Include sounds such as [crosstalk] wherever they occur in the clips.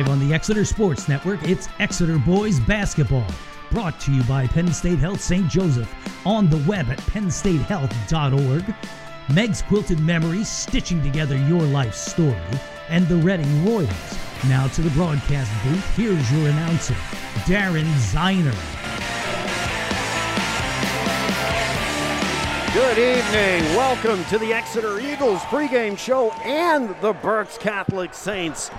Live on the Exeter Sports Network, it's Exeter Boys Basketball. Brought to you by Penn State Health St. Joseph on the web at pennstatehealth.org. Meg's Quilted Memories stitching together your life story. And the Reading Royals. Now to the broadcast booth, here's your announcer, Daryn Ziner. Good evening. Welcome to the Exeter Eagles pregame show and the Berks Catholic Saints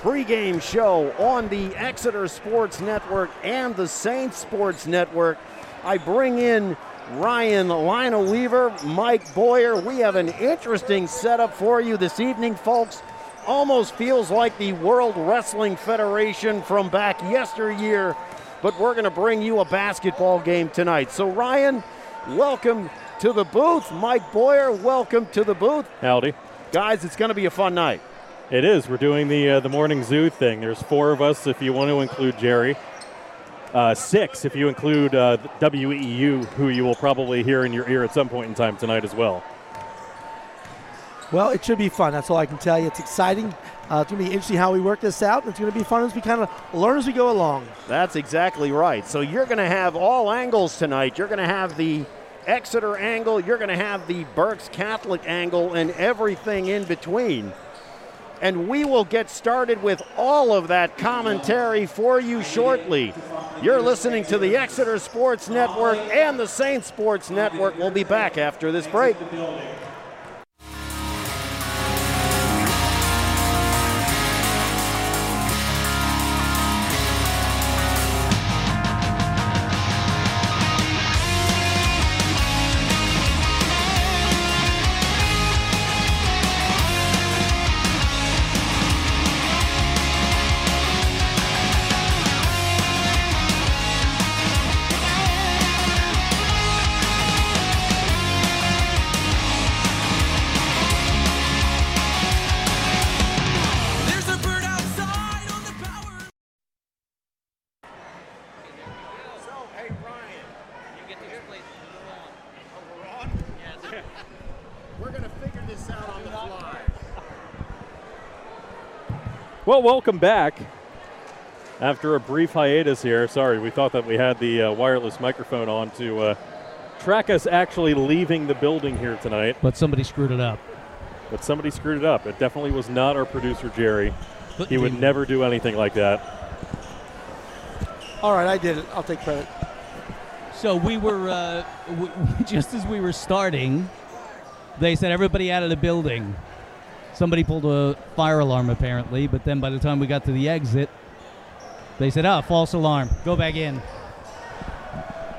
pregame show on the Exeter Sports Network and the Saints Sports Network. I bring in Ryan Lionel Weaver, Mike Boyer. We have an interesting setup for you this evening, folks. Almost feels like the World Wrestling Federation from back yesteryear, but we're going to bring you a basketball game tonight. So, Ryan, welcome to the booth. Mike Boyer, welcome to the booth. Howdy. Guys, it's going to be a fun night. It is. We're doing the uh, the morning zoo thing. There's four of us if you want to include Jerry. Uh, six if you include uh, WEEU, who you will probably hear in your ear at some point in time tonight as well. Well, it should be fun. That's all I can tell you. It's exciting. Uh, it's going to be interesting how we work this out. It's going to be fun as we kind of learn as we go along. That's exactly right. So you're going to have all angles tonight. You're going to have the Exeter angle, you're going to have the Berks Catholic angle, and everything in between and we will get started with all of that commentary for you shortly. You're listening to the Exeter Sports Network and the Saints Sports Network. We'll be back after this break. Well, welcome back. After a brief hiatus here, sorry, we thought that we had the uh, wireless microphone on to uh, track us actually leaving the building here tonight. But somebody screwed it up. But somebody screwed it up. It definitely was not our producer, Jerry. But he would never do anything like that. All right, I did it. I'll take credit. So we were, uh, [laughs] w- just as we were starting, they said everybody out of the building. Somebody pulled a fire alarm apparently, but then by the time we got to the exit, they said, "Ah, false alarm. Go back in."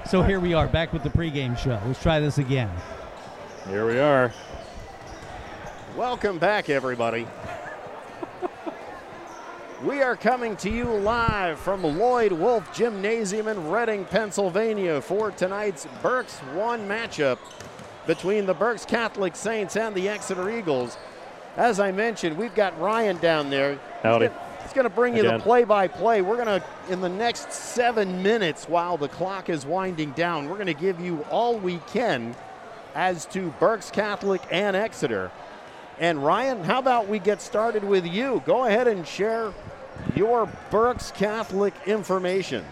So here we are, back with the pregame show. Let's try this again. Here we are. Welcome back, everybody. we are coming to you live from Lloyd Wolf Gymnasium in Reading, Pennsylvania for tonight's Berks 1 matchup between the Berks Catholic Saints and the Exeter Eagles. As I mentioned, we've got Ryan down there. Howdy. He's going to bring you the play by play. We're going to, in the next seven minutes while the clock is winding down, we're going to give you all we can as to Berks Catholic and Exeter. And Ryan, how about we get started with you? Go ahead and share your Berks Catholic information.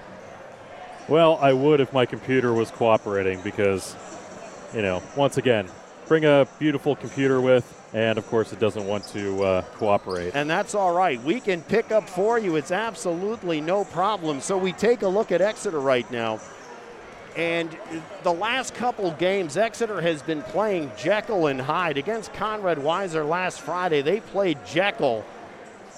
Well, I would if my computer was cooperating because, you know, once again, bring a beautiful computer with, and of course it doesn't want to uh, cooperate. And that's all right. We can pick up for you. It's absolutely no problem. So we take a look at Exeter right now. And the last couple games, Exeter has been playing Jekyll and Hyde. Against Conrad Weiser last Friday, they played Jekyll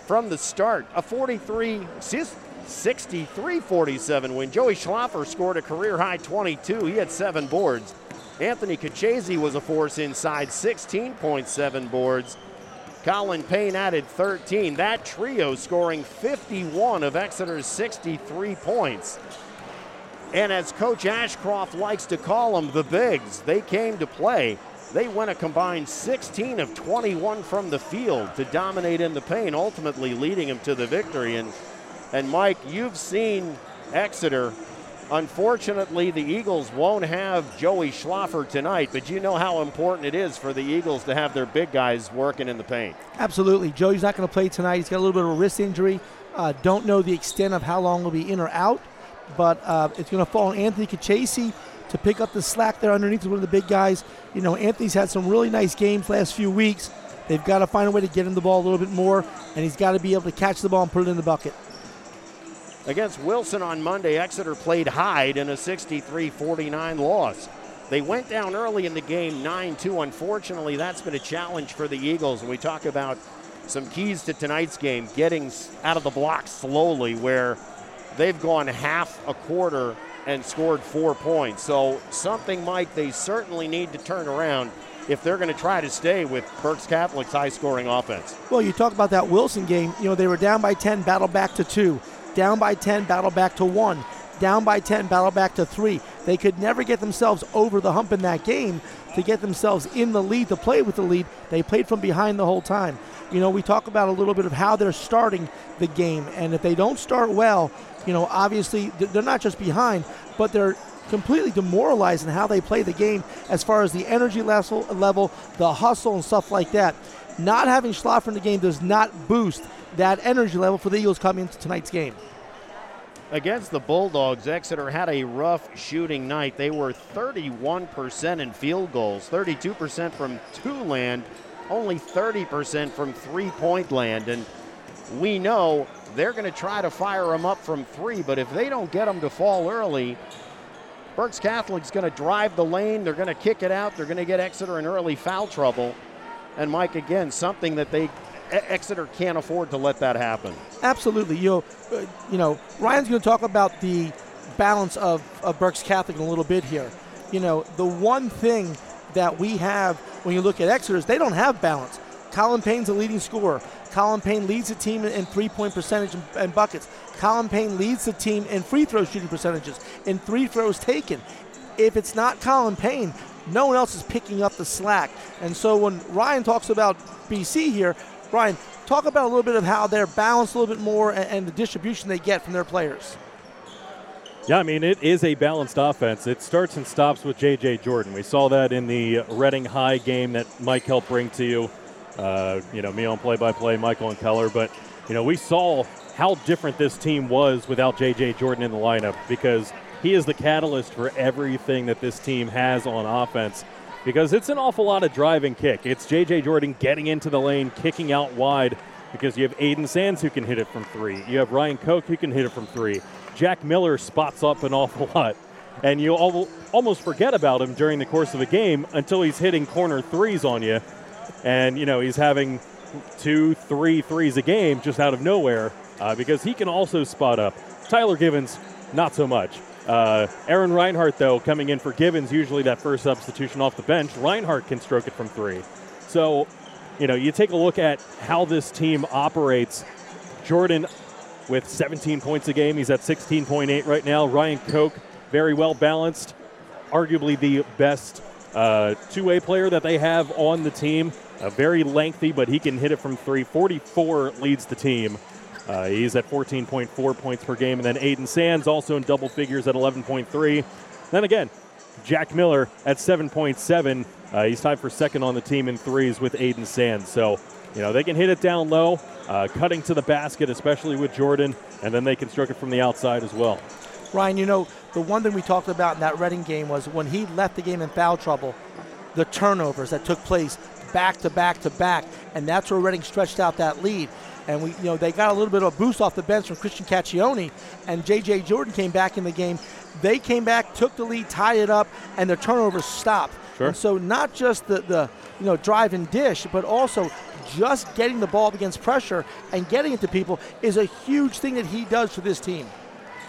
from the start. A 43 63 47 win. Joey Schlaffer scored a career high 22. He had seven boards. Anthony Kachese was a force inside, 16.7 boards. Colin Payne added 13. That trio scoring 51 of Exeter's 63 points. And as Coach Ashcroft likes to call them, the bigs, they came to play. They went a combined 16 of 21 from the field to dominate in the paint, ultimately leading them to the victory. And, and Mike, you've seen Exeter Unfortunately, the Eagles won't have Joey Schlaffer tonight, but you know how important it is for the Eagles to have their big guys working in the paint. Absolutely. Joey's not going to play tonight. He's got a little bit of a wrist injury. Uh, don't know the extent of how long he'll be in or out, but uh, it's going to fall on Anthony Kachase to pick up the slack there underneath one of the big guys. You know, Anthony's had some really nice games last few weeks. They've got to find a way to get him the ball a little bit more, and he's got to be able to catch the ball and put it in the bucket. Against Wilson on Monday, Exeter played Hyde in a 63 49 loss. They went down early in the game 9 2. Unfortunately, that's been a challenge for the Eagles. And we talk about some keys to tonight's game getting out of the block slowly, where they've gone half a quarter and scored four points. So, something, Mike, they certainly need to turn around if they're going to try to stay with Berks Catholic's high scoring offense. Well, you talk about that Wilson game. You know, they were down by 10, battle back to two down by 10, battle back to one, down by 10, battle back to three. They could never get themselves over the hump in that game to get themselves in the lead, to play with the lead. They played from behind the whole time. You know, we talk about a little bit of how they're starting the game, and if they don't start well, you know, obviously they're not just behind, but they're completely demoralized in how they play the game as far as the energy level, the hustle, and stuff like that. Not having Schlaffer in the game does not boost that energy level for the Eagles coming into tonight's game. Against the Bulldogs, Exeter had a rough shooting night. They were 31% in field goals, 32% from two land, only 30% from three point land. And we know they're going to try to fire them up from three, but if they don't get them to fall early, Berks Catholic's going to drive the lane. They're going to kick it out. They're going to get Exeter in early foul trouble. And Mike, again, something that they Exeter can't afford to let that happen. Absolutely. You know, uh, you know Ryan's going to talk about the balance of, of Catholic in a little bit here. You know, the one thing that we have when you look at Exeter is they don't have balance. Colin Payne's a leading scorer. Colin Payne leads the team in three point percentage and buckets. Colin Payne leads the team in free throw shooting percentages, in three throws taken. If it's not Colin Payne, no one else is picking up the slack. And so when Ryan talks about BC here, Brian, talk about a little bit of how they're balanced a little bit more and, and the distribution they get from their players. Yeah, I mean, it is a balanced offense. It starts and stops with J.J. Jordan. We saw that in the Reading High game that Mike helped bring to you. Uh, you know, me on play by play, Michael and Keller. But, you know, we saw how different this team was without J.J. Jordan in the lineup because he is the catalyst for everything that this team has on offense because it's an awful lot of drive and kick. It's J.J. Jordan getting into the lane, kicking out wide because you have Aiden Sands who can hit it from three. You have Ryan Koch who can hit it from three. Jack Miller spots up an awful [laughs] lot. And you almost forget about him during the course of a game until he's hitting corner threes on you. And, you know, he's having two, three threes a game just out of nowhere uh, because he can also spot up. Tyler Givens, not so much. Uh, Aaron Reinhardt, though, coming in for Gibbons, usually that first substitution off the bench, Reinhardt can stroke it from three. So, you know, you take a look at how this team operates. Jordan with 17 points a game. He's at 16.8 right now. Ryan Koch, very well balanced, arguably the best uh, two way player that they have on the team. Uh, very lengthy, but he can hit it from three. 44 leads the team. Uh, he's at 14.4 points per game. And then Aiden Sands also in double figures at 11.3. Then again, Jack Miller at 7.7. Uh, he's tied for second on the team in threes with Aiden Sands. So, you know, they can hit it down low, uh, cutting to the basket, especially with Jordan, and then they can stroke it from the outside as well. Ryan, you know, the one thing we talked about in that Reading game was when he left the game in foul trouble, the turnovers that took place back to back to back, and that's where Reading stretched out that lead and we, you know, they got a little bit of a boost off the bench from Christian Caccione, and J.J. Jordan came back in the game. They came back, took the lead, tied it up, and their turnovers stopped. Sure. And so not just the, the you know drive and dish, but also just getting the ball against pressure and getting it to people is a huge thing that he does for this team.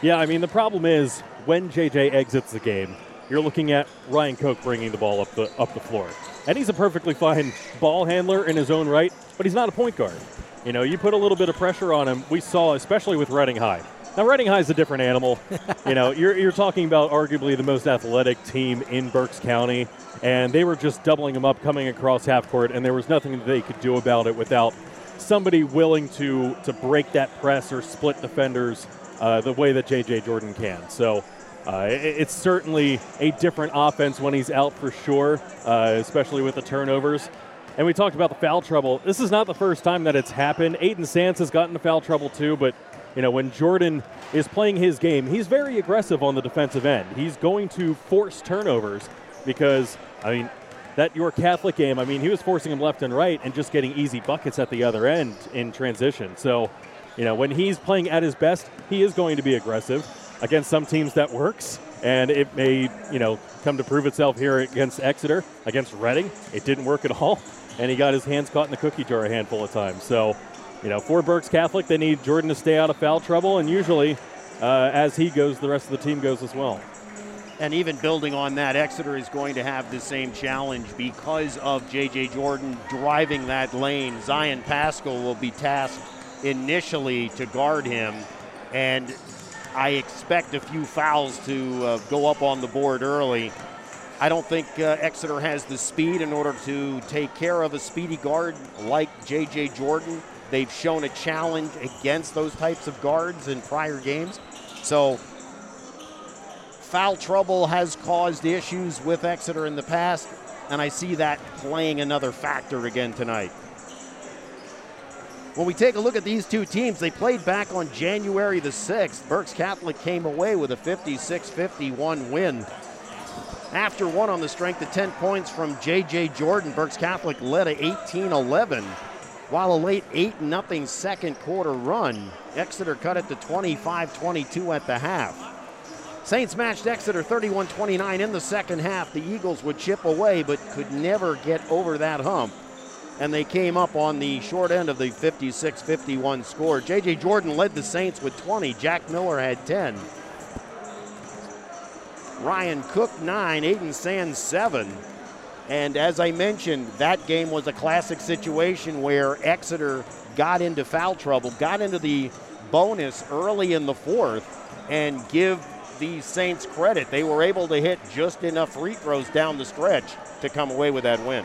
Yeah, I mean the problem is when JJ exits the game, you're looking at Ryan Koch bringing the ball up the up the floor, and he's a perfectly fine ball handler in his own right, but he's not a point guard. You know, you put a little bit of pressure on him. We saw, especially with Reading High. Now, Reading High is a different animal. [laughs] you know, you're, you're talking about arguably the most athletic team in Berks County, and they were just doubling him up coming across half court, and there was nothing that they could do about it without somebody willing to to break that press or split defenders uh, the way that J.J. Jordan can. So. Uh, it, it's certainly a different offense when he's out for sure, uh, especially with the turnovers. And we talked about the foul trouble. This is not the first time that it's happened. Aiden Sands has gotten foul trouble too, but you know, when Jordan is playing his game, he's very aggressive on the defensive end. He's going to force turnovers because, I mean, that York Catholic game, I mean, he was forcing them left and right and just getting easy buckets at the other end in transition. So, you know, when he's playing at his best, he is going to be aggressive. Against some teams, that works, and it may, you know, come to prove itself here against Exeter, against Reading. It didn't work at all, and he got his hands caught in the cookie jar a handful of times. So, you know, for Berks Catholic, they need Jordan to stay out of foul trouble, and usually, uh, as he goes, the rest of the team goes as well. And even building on that, Exeter is going to have the same challenge because of J.J. Jordan driving that lane. Zion Pascal will be tasked initially to guard him, and I expect a few fouls to uh, go up on the board early. I don't think uh, Exeter has the speed in order to take care of a speedy guard like J.J. Jordan. They've shown a challenge against those types of guards in prior games. So, foul trouble has caused issues with Exeter in the past, and I see that playing another factor again tonight. When we take a look at these two teams, they played back on January the 6th. Berks Catholic came away with a 56 51 win. After one on the strength of 10 points from J.J. Jordan, Berks Catholic led at 18 11. While a late 8 0 second quarter run, Exeter cut it to 25 22 at the half. Saints matched Exeter 31 29 in the second half. The Eagles would chip away but could never get over that hump. And they came up on the short end of the 56 51 score. J.J. Jordan led the Saints with 20. Jack Miller had 10. Ryan Koch 9. Aiden Sands 7. And as I mentioned, that game was a classic situation where Exeter got into foul trouble, got into the bonus early in the fourth, and give the Saints credit. They were able to hit just enough free throws down the stretch to come away with that win.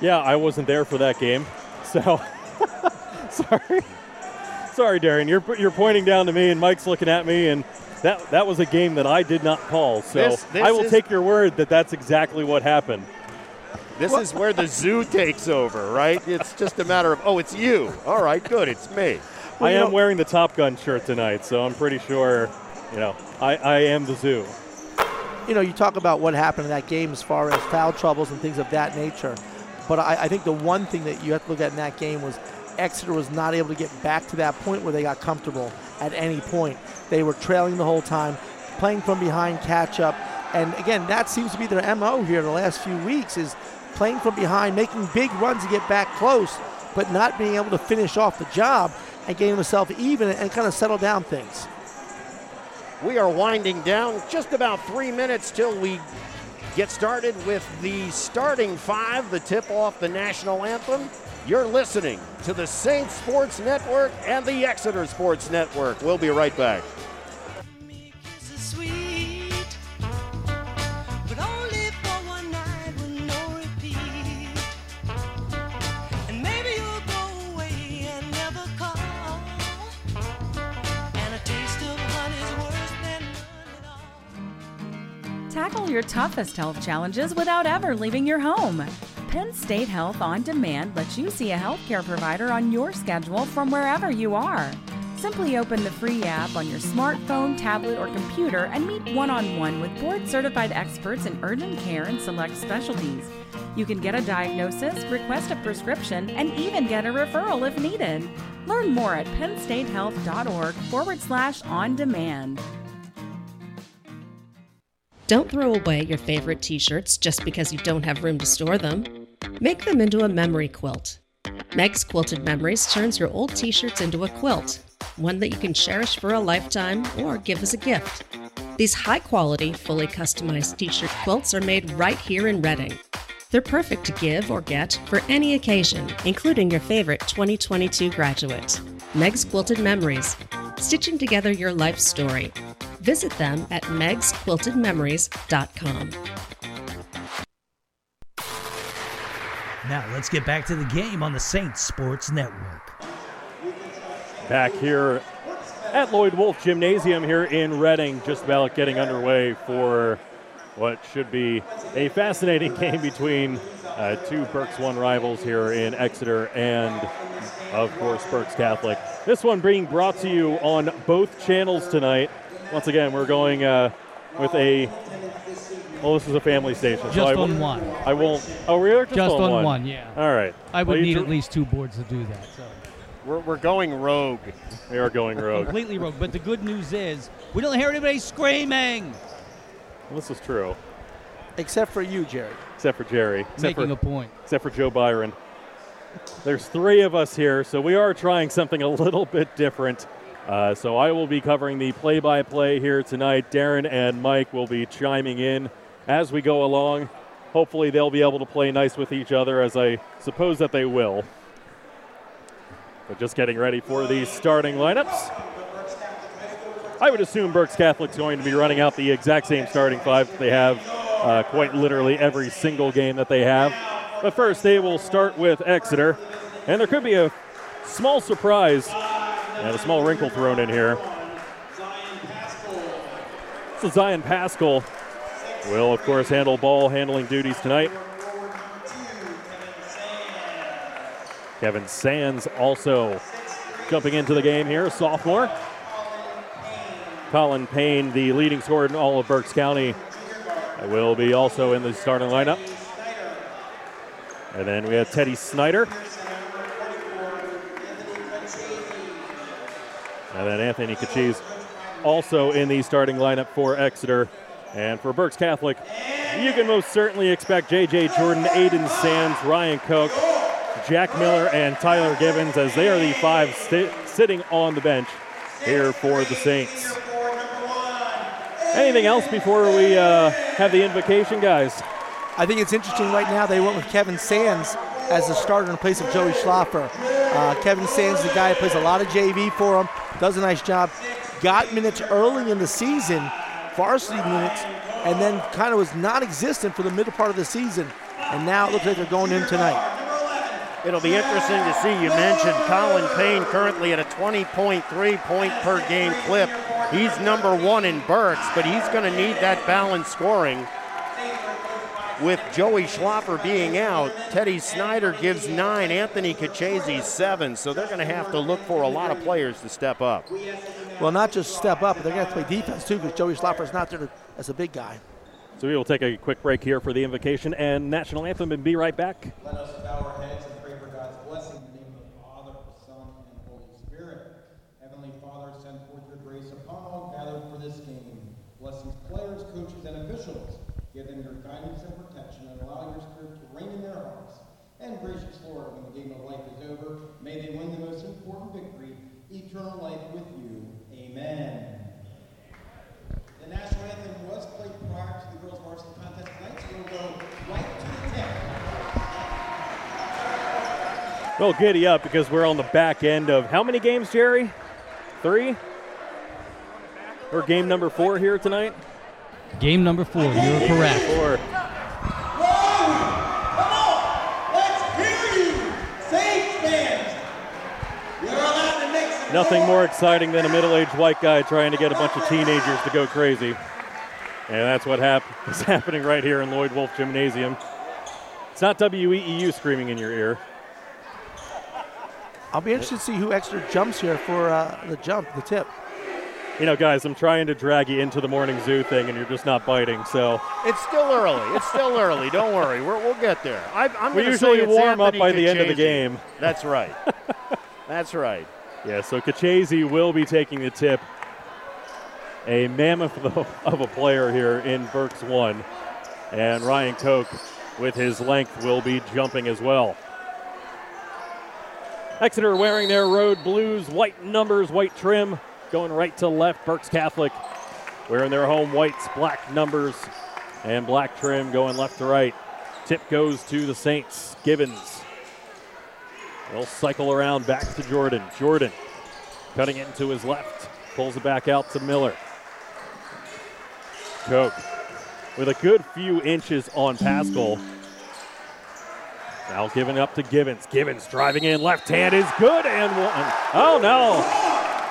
Yeah, I wasn't there for that game, so [laughs] sorry. Sorry, Daryn. You're you're pointing down to me, and Mike's looking at me, and that that was a game that I did not call. So This- this I will is- take your word that that's exactly what happened. This is where the zoo takes over, right? It's just a matter of, oh, it's you. All right, good, it's me. I am know- wearing the Top Gun shirt tonight, so I'm pretty sure, you know, I, I am the zoo. you know, you talk about what happened in that game as far as foul troubles and things of that nature. But I, I think the one thing that you have to look at in that game was Exeter was not able to get back to that point where they got comfortable at any point. They were trailing the whole time, playing from behind catch up. And again, that seems to be their MO here the last few weeks is playing from behind, making big runs to get back close, but not being able to finish off the job and getting themselves even and kind of settle down things. We are winding down just about three minutes till we get started with the starting five, the tip off the national anthem. You're listening to the Saints Sports Network and the Exeter Sports Network. We'll be right back. Tackle your toughest health challenges without ever leaving your home. Penn State Health On Demand lets you see a healthcare provider on your schedule from wherever you are. Simply open the free app on your smartphone, tablet, or computer and meet one on one with board certified experts in urgent care and select specialties. You can get a diagnosis, request a prescription, and even get a referral if needed. Learn more at pennstatehealth.org forward slash on demand. Don't throw away your favorite t shirts just because you don't have room to store them. Make them into a memory quilt. Meg's Quilted Memories turns your old t shirts into a quilt, one that you can cherish for a lifetime or give as a gift. These high quality, fully customized t shirt quilts are made right here in Reading. They're perfect to give or get for any occasion, including your favorite 2022 graduate. Meg's Quilted Memories, stitching together your life story. Visit them at megsquiltedmemories.com. Now let's get back to the game on the Saints Sports Network. Back here at Lloyd Wolf Gymnasium here in Reading, just about getting underway for what should be a fascinating [laughs] game between uh, two Berks 1 rivals here in Exeter and, of course, Berks Catholic. This one being brought to you on both channels tonight. Once again, we're going uh, with a. Well, this is a family station. Just I on won't- one. I won't. Oh, we are just, Just on, on one. one, yeah. All right. I would Well, need dr- at least two boards to do that. So We're, we're going rogue. We are going rogue. completely rogue. But the good news is we don't hear anybody screaming, this is true, Except for you, Jerry. except for Jerry, except making for, a point. except for Joe Byron. There's three of us here, so we are trying something a little bit different. Uh, so I will be covering the play-by-play here tonight. Daryn and Mike will be chiming in as we go along. Hopefully, they'll be able to play nice with each other, as I suppose that they will. But just getting ready for these starting lineups. I would assume Berks Catholic's going to be running out the exact same starting five they have uh, quite literally every single game that they have. But first, they will start with Exeter. And there could be a small surprise and a small wrinkle thrown in here. So Zion Pascal will, of course, handle ball handling duties tonight. Kevin Sands also jumping into the game here, sophomore. Colin Payne, the leading scorer in all of Berks County, will be also in the starting lineup. And then we have Teddy Snyder. And then Anthony Kachis also in the starting lineup for Exeter. And for Berks Catholic, you can most certainly expect J.J. Jordan, Aiden Sands, Ryan Koch, Jack Miller, and Tyler Gibbons as they are the five sitting on the bench here for the Saints. Anything else before we uh, have the invocation, guys? I think it's interesting right now they went with Kevin Sands as the starter in place of Joey Schlaffer. Uh, Kevin Sands, is the guy who plays a lot of JV for him, does a nice job. Got minutes early in the season, varsity minutes, and then kind of was non-existent for the middle part of the season. And now it looks like they're going in tonight. It'll be interesting to see. You mentioned Colin Payne currently at a 20.3 point per game clip. He's number one in Berks, but he's going to need that balanced scoring. With Joey Schlaffer being out, Teddy Snyder gives nine, Anthony Kachese seven. So they're going to have to look for a lot of players to step up. Well, not just step up, but they're going to play defense too because Joey Schlaffer's not there as a big guy. So we will take a quick break here for the invocation and national anthem and be right back. Let us bow our heads and pray for God's blessing in the name of the Father, Son, and Holy Spirit. Heavenly Father, send forth your grace upon all gathered for this game. Bless these players, coaches, and officials. Give them your guidance and protection and allow your spirit to reign in their hearts. And gracious Lord, when the game of life is over, may they win the most important victory, eternal life with you. Amen. The national anthem was played prior to the girls' varsity contest tonight, so we'll go right to the tip. Well, giddy up because we're on the back end of how many games, Jerry? Three? Or game number four here tonight? Game number four. You're correct. Four. Come on, let's hear you, Saints fans. You're allowed to make some Nothing more exciting than a middle-aged white guy trying to get a bunch of teenagers to go crazy. And that's what hap- [laughs] is happening right here in Lloyd Wolf Gymnasium. It's not WEEU screaming in your ear. I'll be interested to see who Exeter jumps here for uh, the jump, the tip. You know, guys, I'm trying to drag you into the morning zoo thing, and you're just not biting. So It's still early. It's still early. Don't worry. We're, we'll get there. I, I'm We gonna usually say warm up Anthony by the end of the game. That's right. That's right. Yeah, so Kachese will be taking the tip. A mammoth of a- player here in Berks 1. And Ryan Koch, with his length, will be jumping as well. Exeter wearing their road blues, white numbers, white trim, going right to left. Berks Catholic wearing their home whites, black numbers, and black trim going left to right. Tip goes to the Saints. Gibbons They'll cycle around back to Jordan. Jordan cutting it into his left. Pulls it back out to Miller. Koch with a good few inches on Pascal. Now giving up to Gibbons. Gibbons driving in. Left hand is good and one. Oh no.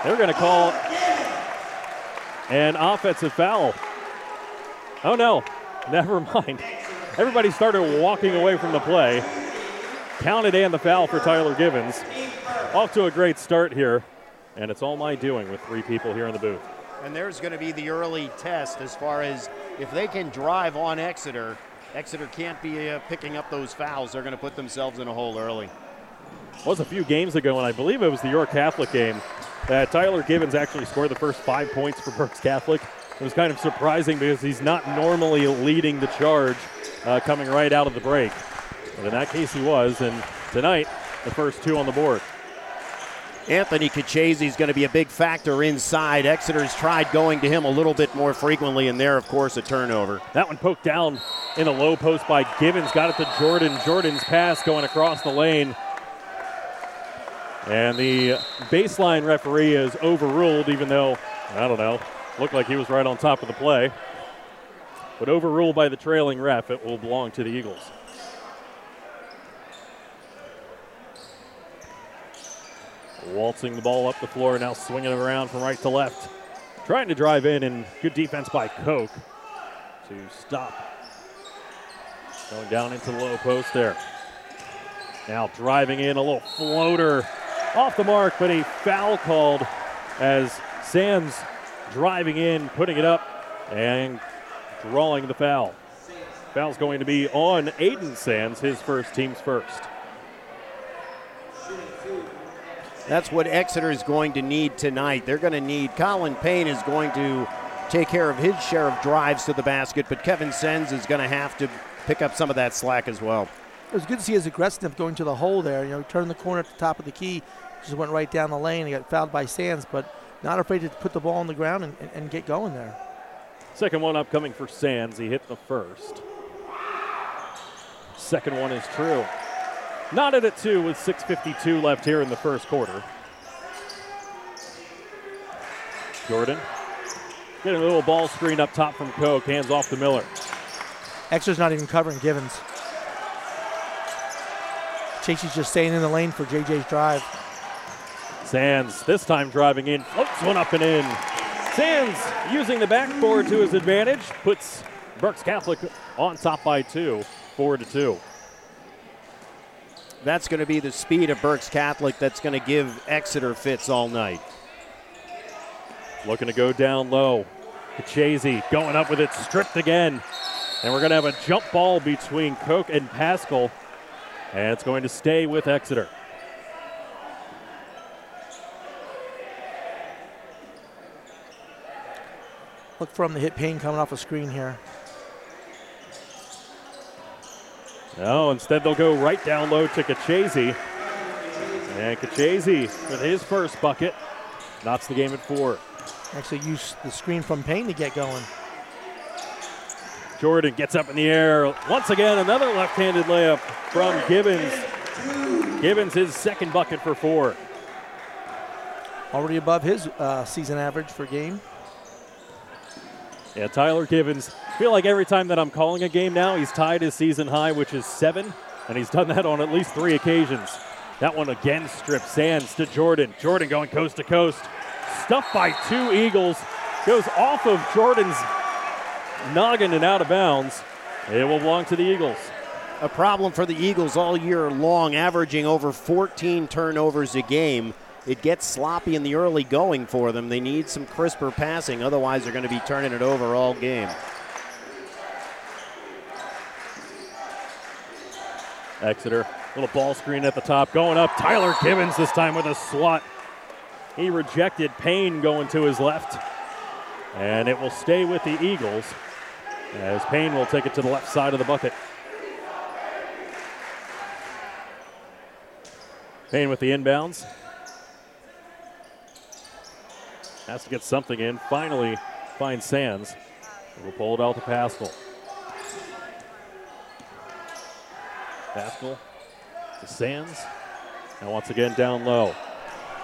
They're going to call an offensive foul. Oh no. Never [laughs] mind. Everybody started walking away from the play. Counted and the foul for Tyler Givens. Off to a great start here, and it's all my doing with three people here in the booth. And there's going to be the early test as far as if they can drive on Exeter. Exeter can't be uh, picking up those fouls. They're going to put themselves in a hole early. It was a few games ago, and I believe it was the York Catholic game, that Tyler Givens actually scored the first five points for Berks Catholic. It was kind of surprising because he's not normally leading the charge uh, coming right out of the break. But in that case, he was, and tonight, the first two on the board. Anthony Kachese is going to be a big factor inside. Exeter's tried going to him a little bit more frequently, and there, of course, a turnover. That one poked down in a low post by Givens. Got it to Jordan. Jordan's pass going across the lane. And the baseline referee is overruled, even though, I don't know, looked like he was right on top of the play. But overruled by the trailing ref, it will belong to the Eagles. Waltzing the ball up the floor, now swinging it around from right to left. Trying to drive in, and good defense by Koch to stop. Going down into the low post there. Now driving in a little floater off the mark, but a foul called as Sands driving in, putting it up, and drawing the foul. Foul's going to be on Aiden Sands, his first team's first. That's what Exeter is going to need tonight. They're going to need, Colin Payne is going to take care of his share of drives to the basket, but Kevin Sands is going to have to pick up some of that slack as well. It was good to see his aggressiveness going to the hole there. You know, turned the corner at the top of the key, just went right down the lane. He got fouled by Sands, but not afraid to put the ball on the ground and, and, and get going there. Second one upcoming for Sands. He hit the first. Second one is true. Knotted at two with 6.52 left here in the first quarter. Jordan getting a little ball screen up top from Koch. Hands off to Miller. Exeter's not even covering Givens. Chase's just staying in the lane for JJ's drive. Sands this time driving in, floats one up and in. Sands using the backboard to his advantage, puts Berks Catholic on top by two, four to two. That's going to be the speed of Berks Catholic that's going to give Exeter fits all night. Looking to go down low. Kachese going up with it, stripped again. And we're going to have a jump ball between Koch and Pascal. And it's going to stay with Exeter. Look for him to hit Payne coming off a screen here. No, instead they'll go right down low to Kachese. And Kachese with his first bucket knots the game at four. Actually, use the screen from Payne to get going. Jordan gets up in the air. Once again, another left handed layup from Gibbons. Gibbons, his second bucket for four. Already above his uh, season average for game. Yeah, Tyler Gibbons. Feel like every time that I'm calling a game now, he's tied his season high, which is seven, and he's done that on at least three occasions. That one again strips Sands to Jordan. Jordan going coast to coast. Stuffed by two Eagles. Goes off of Jordan's noggin and out of bounds. It will belong to the Eagles. A problem for the Eagles all year long, averaging over 14 turnovers a game. It gets sloppy in the early going for them. They need some crisper passing, otherwise, they're going to be turning it over all game. Exeter, little ball screen at the top, going up. Tyler Gibbons this time with a swat. He rejected Payne going to his left. And it will stay with the Eagles as Payne will take it to the left side of the bucket. Payne with the inbounds. Has to get something in. Finally finds Sands. We'll pull it out to Pascal. Pascal to Sands. And once again down low.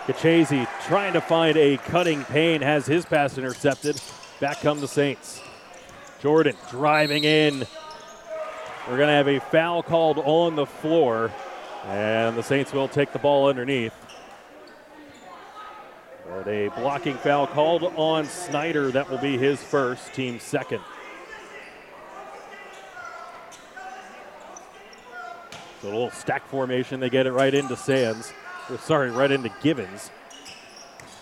Kachese trying to find a cutting Payne, has his pass intercepted. Back come the Saints. Jordan driving in. We're going to have a foul called on the floor, and the Saints will take the ball underneath. But a blocking foul called on Snyder. That will be his first, team second. A little stack formation. They get it right into Sands. Or, sorry, right into Givens.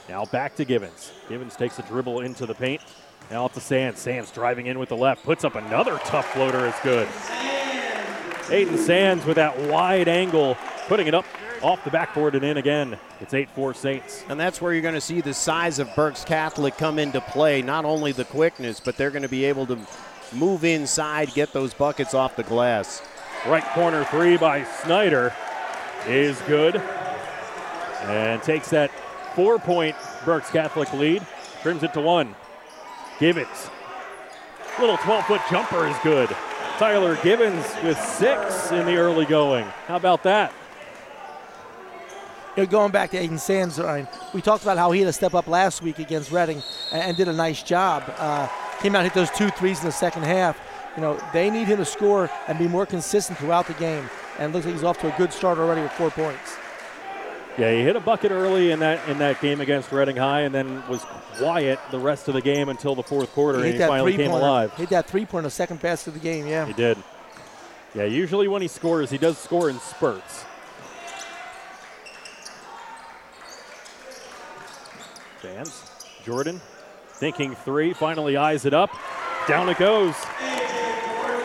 Now back to Givens. Givens takes a dribble into the paint. Now to Sands. Sands driving in with the left. Puts up another tough floater. Is good. Aiden Sands with that wide angle, putting it up off the backboard and in again. It's 8 4 Saints. And that's where you're going to see the size of Berks Catholic come into play. Not only the quickness, but they're going to be able to move inside, get those buckets off the glass. Right corner three by Snyder is good. And takes that four point Berks Catholic lead, trims it to one. Gibbons. Little 12 foot jumper is good. Tyler Gibbons with six in the early going. How about that? You know, going back to Aiden Sands, we talked about how he had a step up last week against Reading and, and did a nice job. Uh, came out, hit those two threes in the second half. You know, they need him to score and be more consistent throughout the game. And it looks like he's off to a good start already with four points. Yeah, he hit a bucket early in that in that game against Reading High, and then was quiet the rest of the game until the fourth quarter, He and he that finally came alive. Hit that three pointer, second pass of the game. Yeah. He did. Yeah, usually when he scores, he does score in spurts. Sands, Jordan, thinking three, finally eyes it up. Down it goes.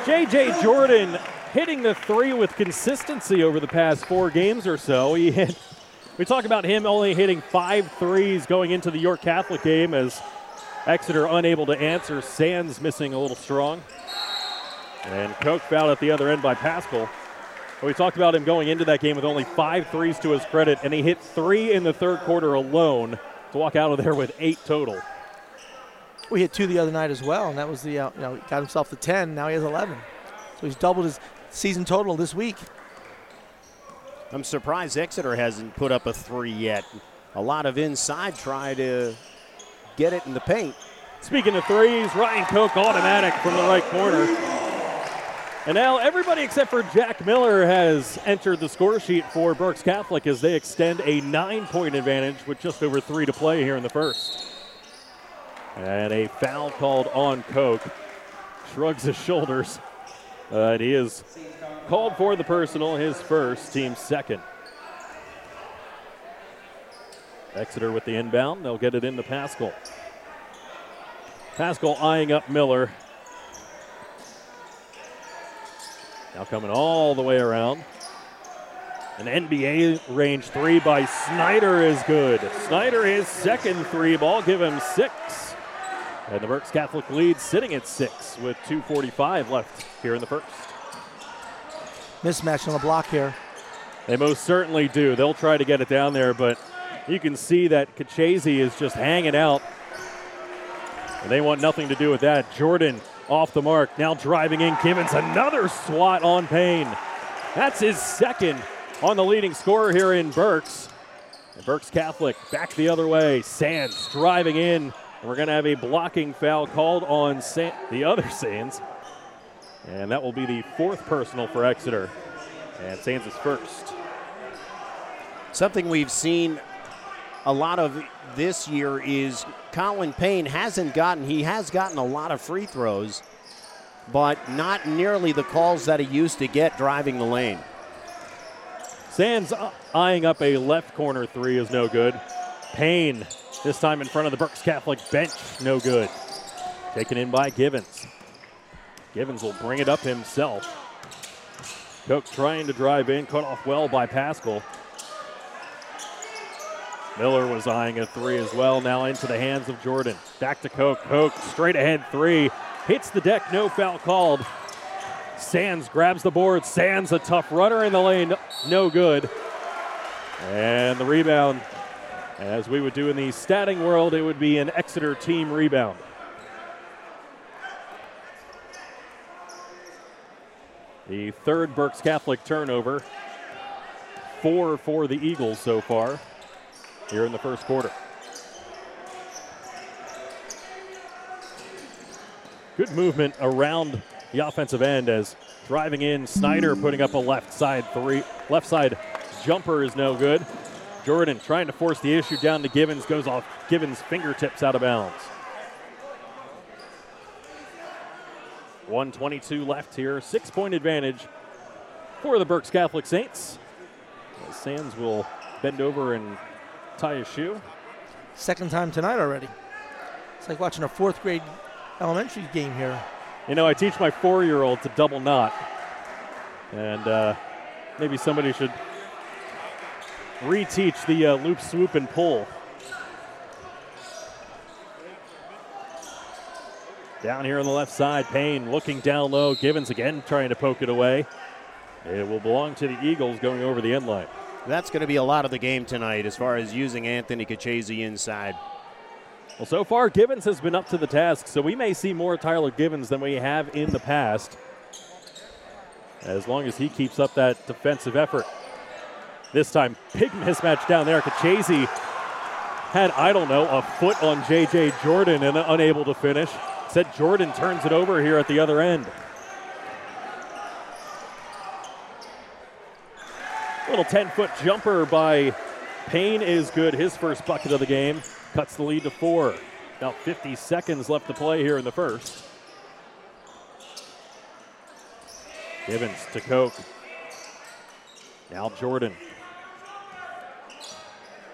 JJ Jordan hitting the three with consistency over the past four games or so. He hit. We talk about him only hitting five threes going into the York Catholic game as Exeter unable to answer. Sands missing a little strong. And Koch fouled at the other end by Pascal. But we talked about him going into that game with only five threes to his credit, and he hit three in the third quarter alone to walk out of there with eight total. We hit two the other night as well, and that was the uh, you know he got himself to ten. Now he has 11, so he's doubled his season total this week. I'm surprised Exeter hasn't put up a three yet. A lot of inside try to get it in the paint. Speaking of threes, Ryan Koch automatic from the right corner. And now everybody except for Jack Miller has entered the score sheet for Berks Catholic as they extend a nine point advantage with just over three to play here in the first. And a foul called on Koch. Shrugs his shoulders. Uh, he is called for the personal, his first, team second. Exeter with the inbound. They'll get it into Pascal. Pascal eyeing up Miller. Now coming all the way around. An NBA range three by Snyder is good. Snyder his second three ball, give him six. And the Berks Catholic lead sitting at six with 2.45 left here in the first. Mismatch on the block here. They most certainly do. They'll try to get it down there, but you can see that Kachese is just hanging out. And they want nothing to do with that. Jordan off the mark, now driving in. Gibbons, another swat on Payne. That's his second on the leading scorer here in Berks. And Berks Catholic back the other way. Sands driving in. And we're going to have a blocking foul called on San- the other [laughs] Sands. And that will be the fourth personal for Exeter. And Sands is first. Something we've seen a lot of this year is Colin Payne hasn't gotten, he has gotten a lot of free throws, but not nearly the calls that he used to get driving the lane. Sands uh, eyeing up a left corner three is no good. Payne, this time in front of the Berks Catholic bench, no good. Taken in by Givens. Givens will bring it up himself. Koch trying to drive in, cut off well by Pascal. Miller was eyeing a three as well, now into the hands of Jordan. Back to Koch. Koch, straight ahead three. Hits the deck, no foul called. Sands grabs the board. Sands, a tough runner in the lane, no good. And the rebound, as we would do in the statting world, it would be an Exeter team rebound. The third Berks Catholic turnover. Four for the Eagles so far here in the first quarter. Good movement around the offensive end as driving in Snyder putting up a left side three left side jumper is no good. Jordan trying to force the issue down to Givens goes off Givens fingertips out of bounds. 122 left here, six point advantage for the Berks Catholic Saints. As Sands will bend over and tie his shoe. Second time tonight already. It's like watching a fourth grade elementary game here. You know, I teach my four year old to double knot. And uh, maybe somebody should reteach the uh, loop, swoop, and pull. Down here on the left side, Payne looking down low. Givens again trying to poke it away. It will belong to the Eagles going over the end line. That's going to be a lot of the game tonight as far as using Anthony Kachese inside. Well, so far, Givens has been up to the task, so we may see more Tyler Givens than we have in the past. As long as he keeps up that defensive effort. This time, big mismatch down there. Kachese had I don't know, a foot on J.J. Jordan and unable to finish. Said Jordan turns it over here at the other end. Little 10 foot jumper by Payne is good. His first bucket of the game cuts the lead to four. About 50 seconds left to play here in the first. Givens to Koch. Now Jordan.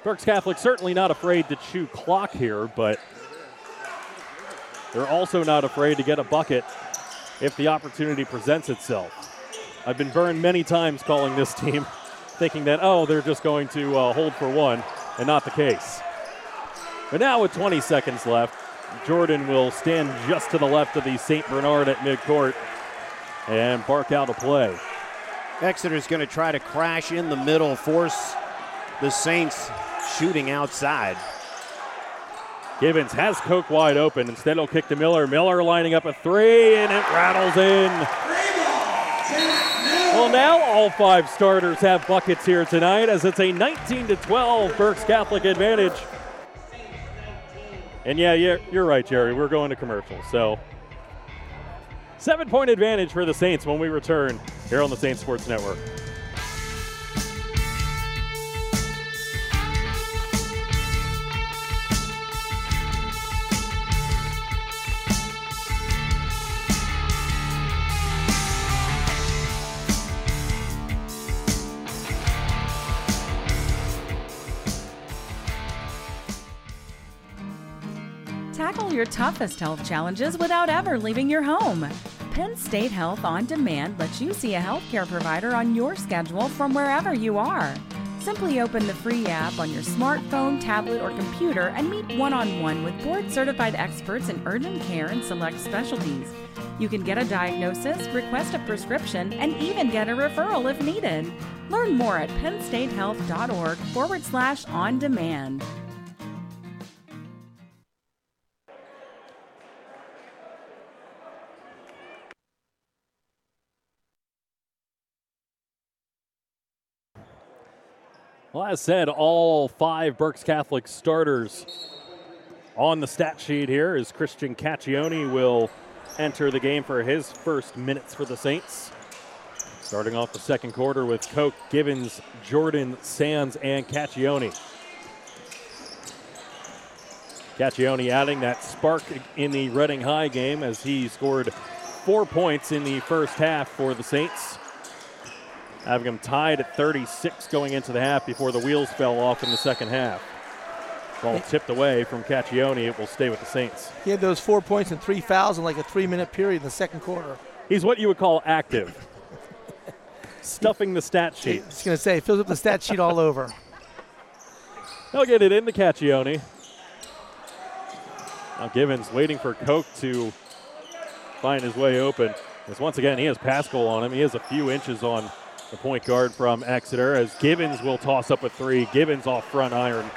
Berks Catholic certainly not afraid to chew clock here, but they're also not afraid to get a bucket if the opportunity presents itself. I've been burned many times calling this team, [laughs] thinking that, oh, they're just going to uh, hold for one, and not the case. But now, with 20 seconds left, Jordan will stand just to the left of the St. Bernard at midcourt and bark out a play. Exeter's going to try to crash in the middle, force the Saints shooting outside. Givens has Koch wide open. Instead, he'll kick to Miller. Miller lining up a three, and it rattles in. Well, now all five starters have buckets here tonight as it's a 19 to 12 Berks Catholic advantage. And yeah, yeah, you're right, Jerry. We're going to commercial. So, seven point advantage for the Saints when we return here on the Saints Sports Network. Your toughest health challenges without ever leaving your home. Penn State Health On Demand lets you see a healthcare provider on your schedule from wherever you are. Simply open the free app on your smartphone, tablet, or computer and meet one on one with board certified experts in urgent care and select specialties. You can get a diagnosis, request a prescription, and even get a referral if needed. Learn more at pennstatehealth.org forward slash on demand. Well, as said, all five Berks Catholic starters on the stat sheet here is Christian Caccione will enter the game for his first minutes for the Saints. Starting off the second quarter with Koch, Givens, Jordan, Sands, and Caccione. Caccione adding that spark in the Reading High game as he scored four points in the first half for the Saints having them tied at 36 going into the half before the wheels fell off in the second half. Ball tipped away from Caccione. It will stay with the Saints. He had those four points and three fouls in like a three minute period in the second quarter. He's what you would call active. [laughs] Stuffing the stat sheet. I was going to say, fills up the stat sheet all over. [laughs] They'll get it into Caccione. Now Givens waiting for Koch to find his way open. As once again, he has Pascal on him. He has a few inches on the point guard from Exeter as Givens will toss up a three. Givens off front iron.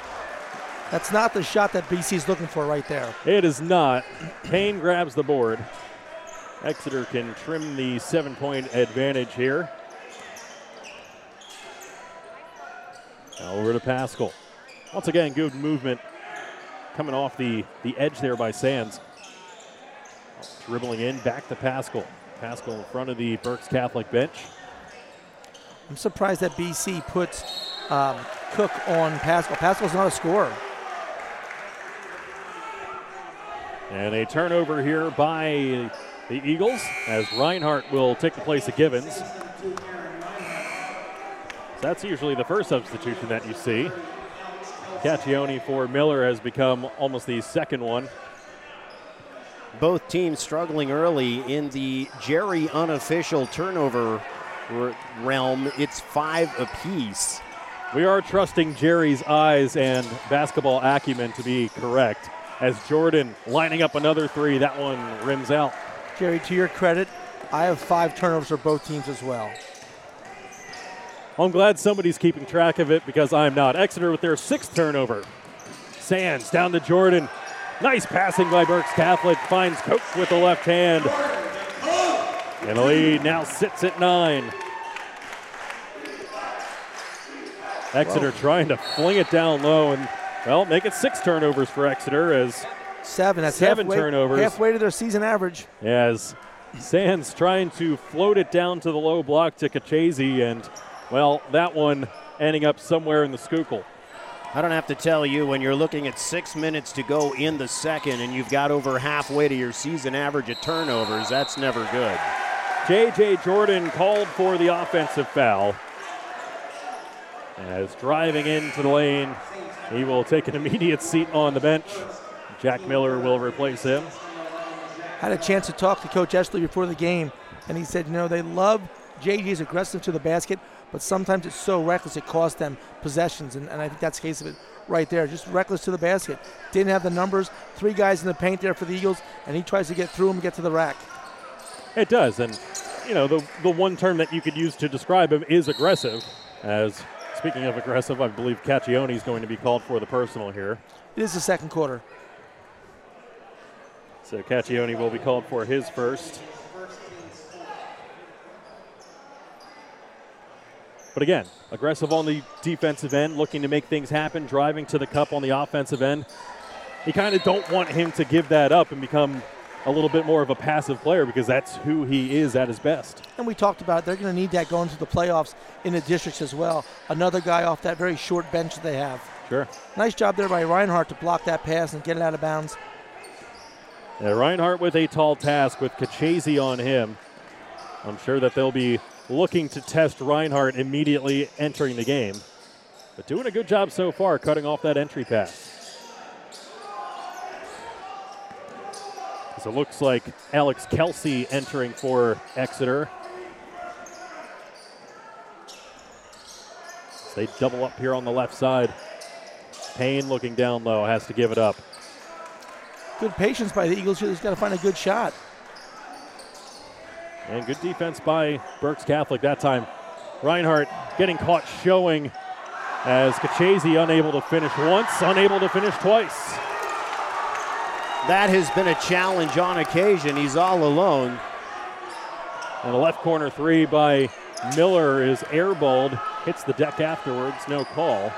That's not the shot that BC is looking for right there. It is not. Payne grabs the board. Exeter can trim the seven point advantage here. Now over to Pascal. Once again, good movement coming off the, the edge there by Sands. Dribbling in, back to Pascal. Pascal in front of the Berks Catholic bench. I'm surprised that BC puts um, Koch on Pascal. Pascal's not a scorer. And a turnover here by the Eagles as Reinhardt will take the place of Givens. That's usually the first substitution that you see. Caccione for Miller has become almost the second one. Both teams struggling early in the Jerry unofficial turnover r- realm. It's five apiece. We are trusting Jerry's eyes and basketball acumen to be correct. As Jordan lining up another three, that one rims out. Jerry, to your credit, I have five turnovers for both teams as well. I'm glad somebody's keeping track of it because I'm not. Exeter with their sixth turnover. Sands down to Jordan. Nice passing by Berks Catholic. Finds Koch with the left hand. And the lead now sits at nine. Exeter trying to fling it down low and, well, make it six turnovers for Exeter as Seven. That's Seven halfway, turnovers. Halfway to their season average. as Sands trying to float it down to the low block to Kachazy, and well, that one ending up somewhere in the Schuylkill. I don't have to tell you when you're looking at six minutes to go in the second and you've got over halfway to your season average of turnovers, that's never good. J.J. Jordan called for the offensive foul. As driving into the lane, he will take an immediate seat on the bench. Jack Miller will replace him. Had a chance to talk to Coach Esley before the game, and he said, you know, they love JJ's aggressive to the basket, but sometimes it's so reckless it costs them possessions, and, and I think that's the case of it right there. Just reckless to the basket. Didn't have the numbers. Three guys in the paint there for the Eagles, and he tries to get through them and get to the rack. It does, and you know the the one term that you could use to describe him is aggressive. As speaking of aggressive, I believe Caccione is going to be called for the personal here. It is the second quarter. So Caccione will be called for his first. But again, aggressive on the defensive end, looking to make things happen, driving to the cup on the offensive end. You kind of don't want him to give that up and become a little bit more of a passive player because that's who he is at his best. And we talked about it. they're going to need that going to the playoffs in the districts as well. Another guy off that very short bench that they have. Sure. Nice job there by Reinhardt to block that pass and get it out of bounds. Yeah, Reinhardt with a tall task with Kachazy on him. I'm sure that they'll be looking to test Reinhardt immediately entering the game. But doing a good job so far cutting off that entry pass. So it looks like Alex Kelsey entering for Exeter. They double up here on the left side. Payne looking down low, has to give it up. Good patience by the Eagles here. He's got to find a good shot. And good defense by Berks Catholic that time. Reinhardt getting caught showing as Kachazy unable to finish once, unable to finish twice. That has been a challenge on occasion. He's all alone. And a left corner three by Miller is airballed, hits the deck afterwards, no call.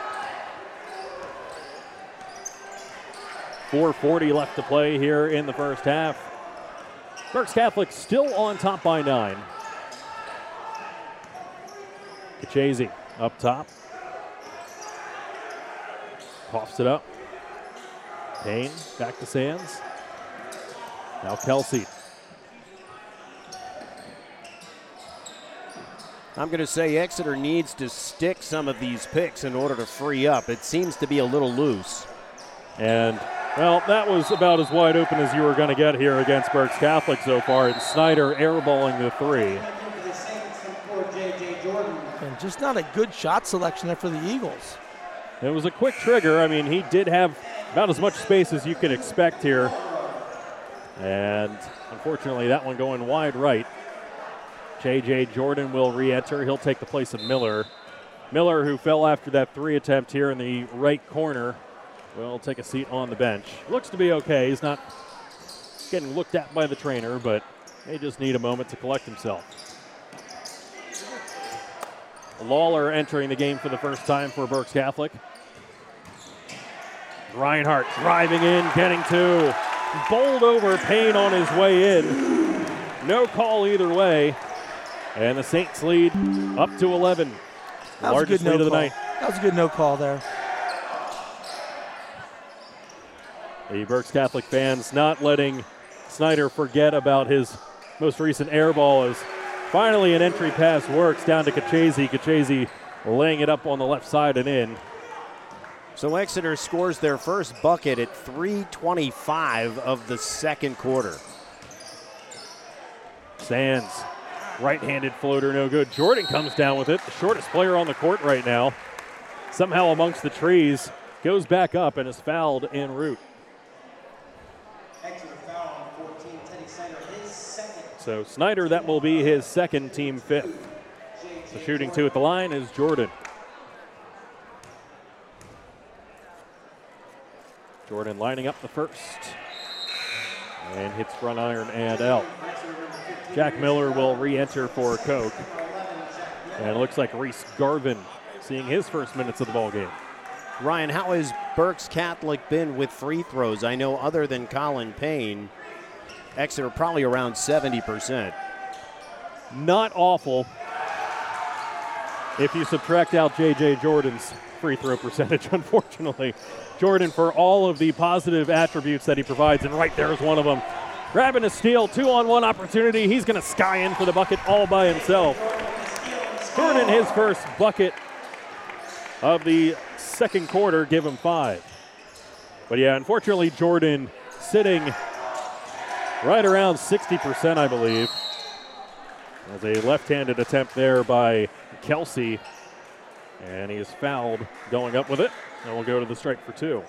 4.40 left to play here in the first half. Berks Catholic still on top by nine. Kachazy up top. Coughs it up. Payne back to Sands. Now Kelsey. I'm going to say Exeter needs to stick some of these picks in order to free up. It seems to be a little loose. And, well, that was about as wide open as you were going to get here against Berks Catholic so far. And Snyder airballing the three. And just not a good shot selection there for the Eagles. It was a quick trigger. I mean, he did have about as much space as you can expect here. And unfortunately, that one going wide right. J.J. Jordan will re enter. He'll take the place of Miller. Miller, who fell after that three attempt here in the right corner, will take a seat on the bench. Looks to be okay. He's not getting looked at by the trainer, but they just need a moment to collect himself. Lawler entering the game for the first time for Berks Catholic. Reinhardt driving in, getting two. Bowled over Payne on his way in. No call either way. And the Saints lead up to 11. That was a Largest good no lead of the call. night. That was a good no call there. The Berks Catholic fans not letting Snyder forget about his most recent air ball as finally an entry pass works down to Kachazy. Kachazy laying it up on the left side and in. So Exeter scores their first bucket at 3:25 of the second quarter. Sands, right-handed floater, no good. Jordan comes down with it, the shortest player on the court right now. Somehow amongst the trees, goes back up and is fouled en route. Exeter foul on 14, Teddy Snyder, his second. So Snyder, that will be his second team fifth. So shooting two at the line is Jordan. Jordan lining up the first. And hits front iron and out. Jack Miller will re enter for Koch. And it looks like Reese Garvin seeing his first minutes of the ball game. Ryan, how has Berks Catholic been with free throws? I know other than Colin Payne, Exeter probably around 70%. Not awful if you subtract out J.J. Jordan's free throw percentage, [laughs] unfortunately. Jordan, for all of the positive attributes that he provides, and right there is one of them. Grabbing a steal, two on one opportunity. He's going to sky in for the bucket all by himself. Jordan, his first bucket of the second quarter, give him five. But yeah, unfortunately, Jordan sitting right around 60%, I believe. As a left handed attempt there by Kelsey. And he is fouled going up with it. And we'll go to the strike for two.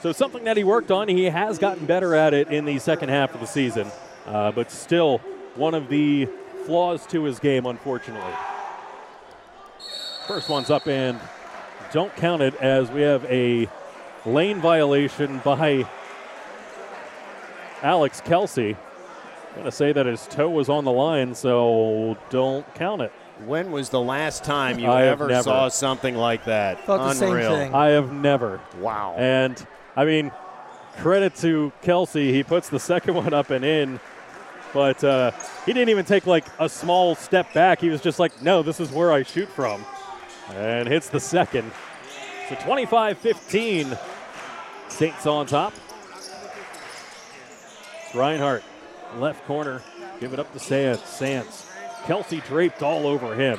So something that he worked on. He has gotten better at it in the second half of the season, uh, but still one of the flaws to his game, unfortunately. First one's up and don't count it as we have a lane violation by Alex Kelsey. I'm going to say that his toe was on the line, so don't count it. When was the last time you I ever never. saw something like that? Thought the same Unreal. thing. I have never. Wow. And I mean, credit to Kelsey. He puts the second [laughs] one up and in, but uh, he didn't even take like a small step back. He was just like, no, this is where I shoot from. And hits the second. So 25 15. Saints on top. It's Reinhardt, left corner. Give it up to Sands. Sands. Kelsey draped all over him.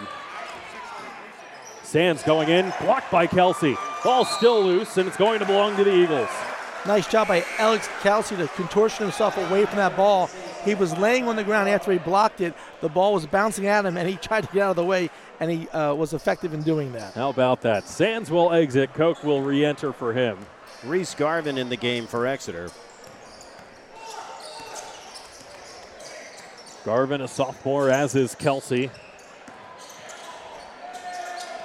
Sands going in, blocked by Kelsey. Ball still loose, and it's going to belong to the Eagles. Nice job by Alex Kelsey to contortion himself away from that ball. He was laying on the ground after he blocked it. The ball was bouncing at him, and he [laughs] tried to get out of the way, and he uh, was effective in doing that. How about that? Sands will exit. Koch will re enter for him. Reese Garvin in the game for Exeter. Garvin, a sophomore, as is Kelsey.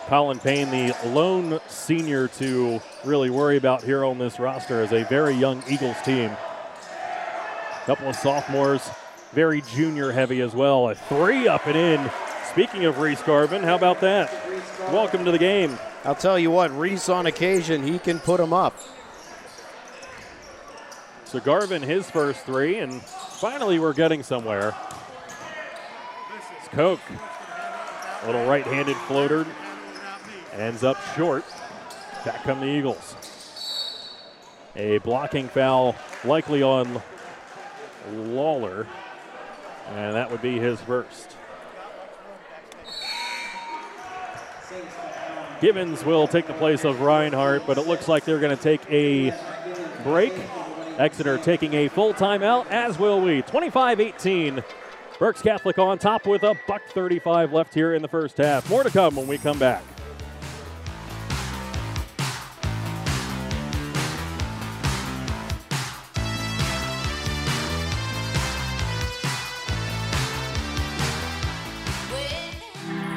Colin Payne, the lone senior to really worry about here on this roster, as a very young Eagles team. A Couple of sophomores, very junior heavy as well. A three up and in. Speaking of Reese Garvin, how about that? Welcome to the game. I'll tell you what, Reese on occasion, he can put them up. So Garvin, his first three, and finally we're getting somewhere. Koch. Little right-handed floater. Ends up short. Back come the Eagles. A blocking foul likely on Lawler. And that would be his first. Givens will take the place of Reinhardt, but it looks like they're going to take a break. Exeter taking a full timeout, as will we. 25 18. Berks Catholic on top with a buck 35 left here in the first half. More to come when we come back.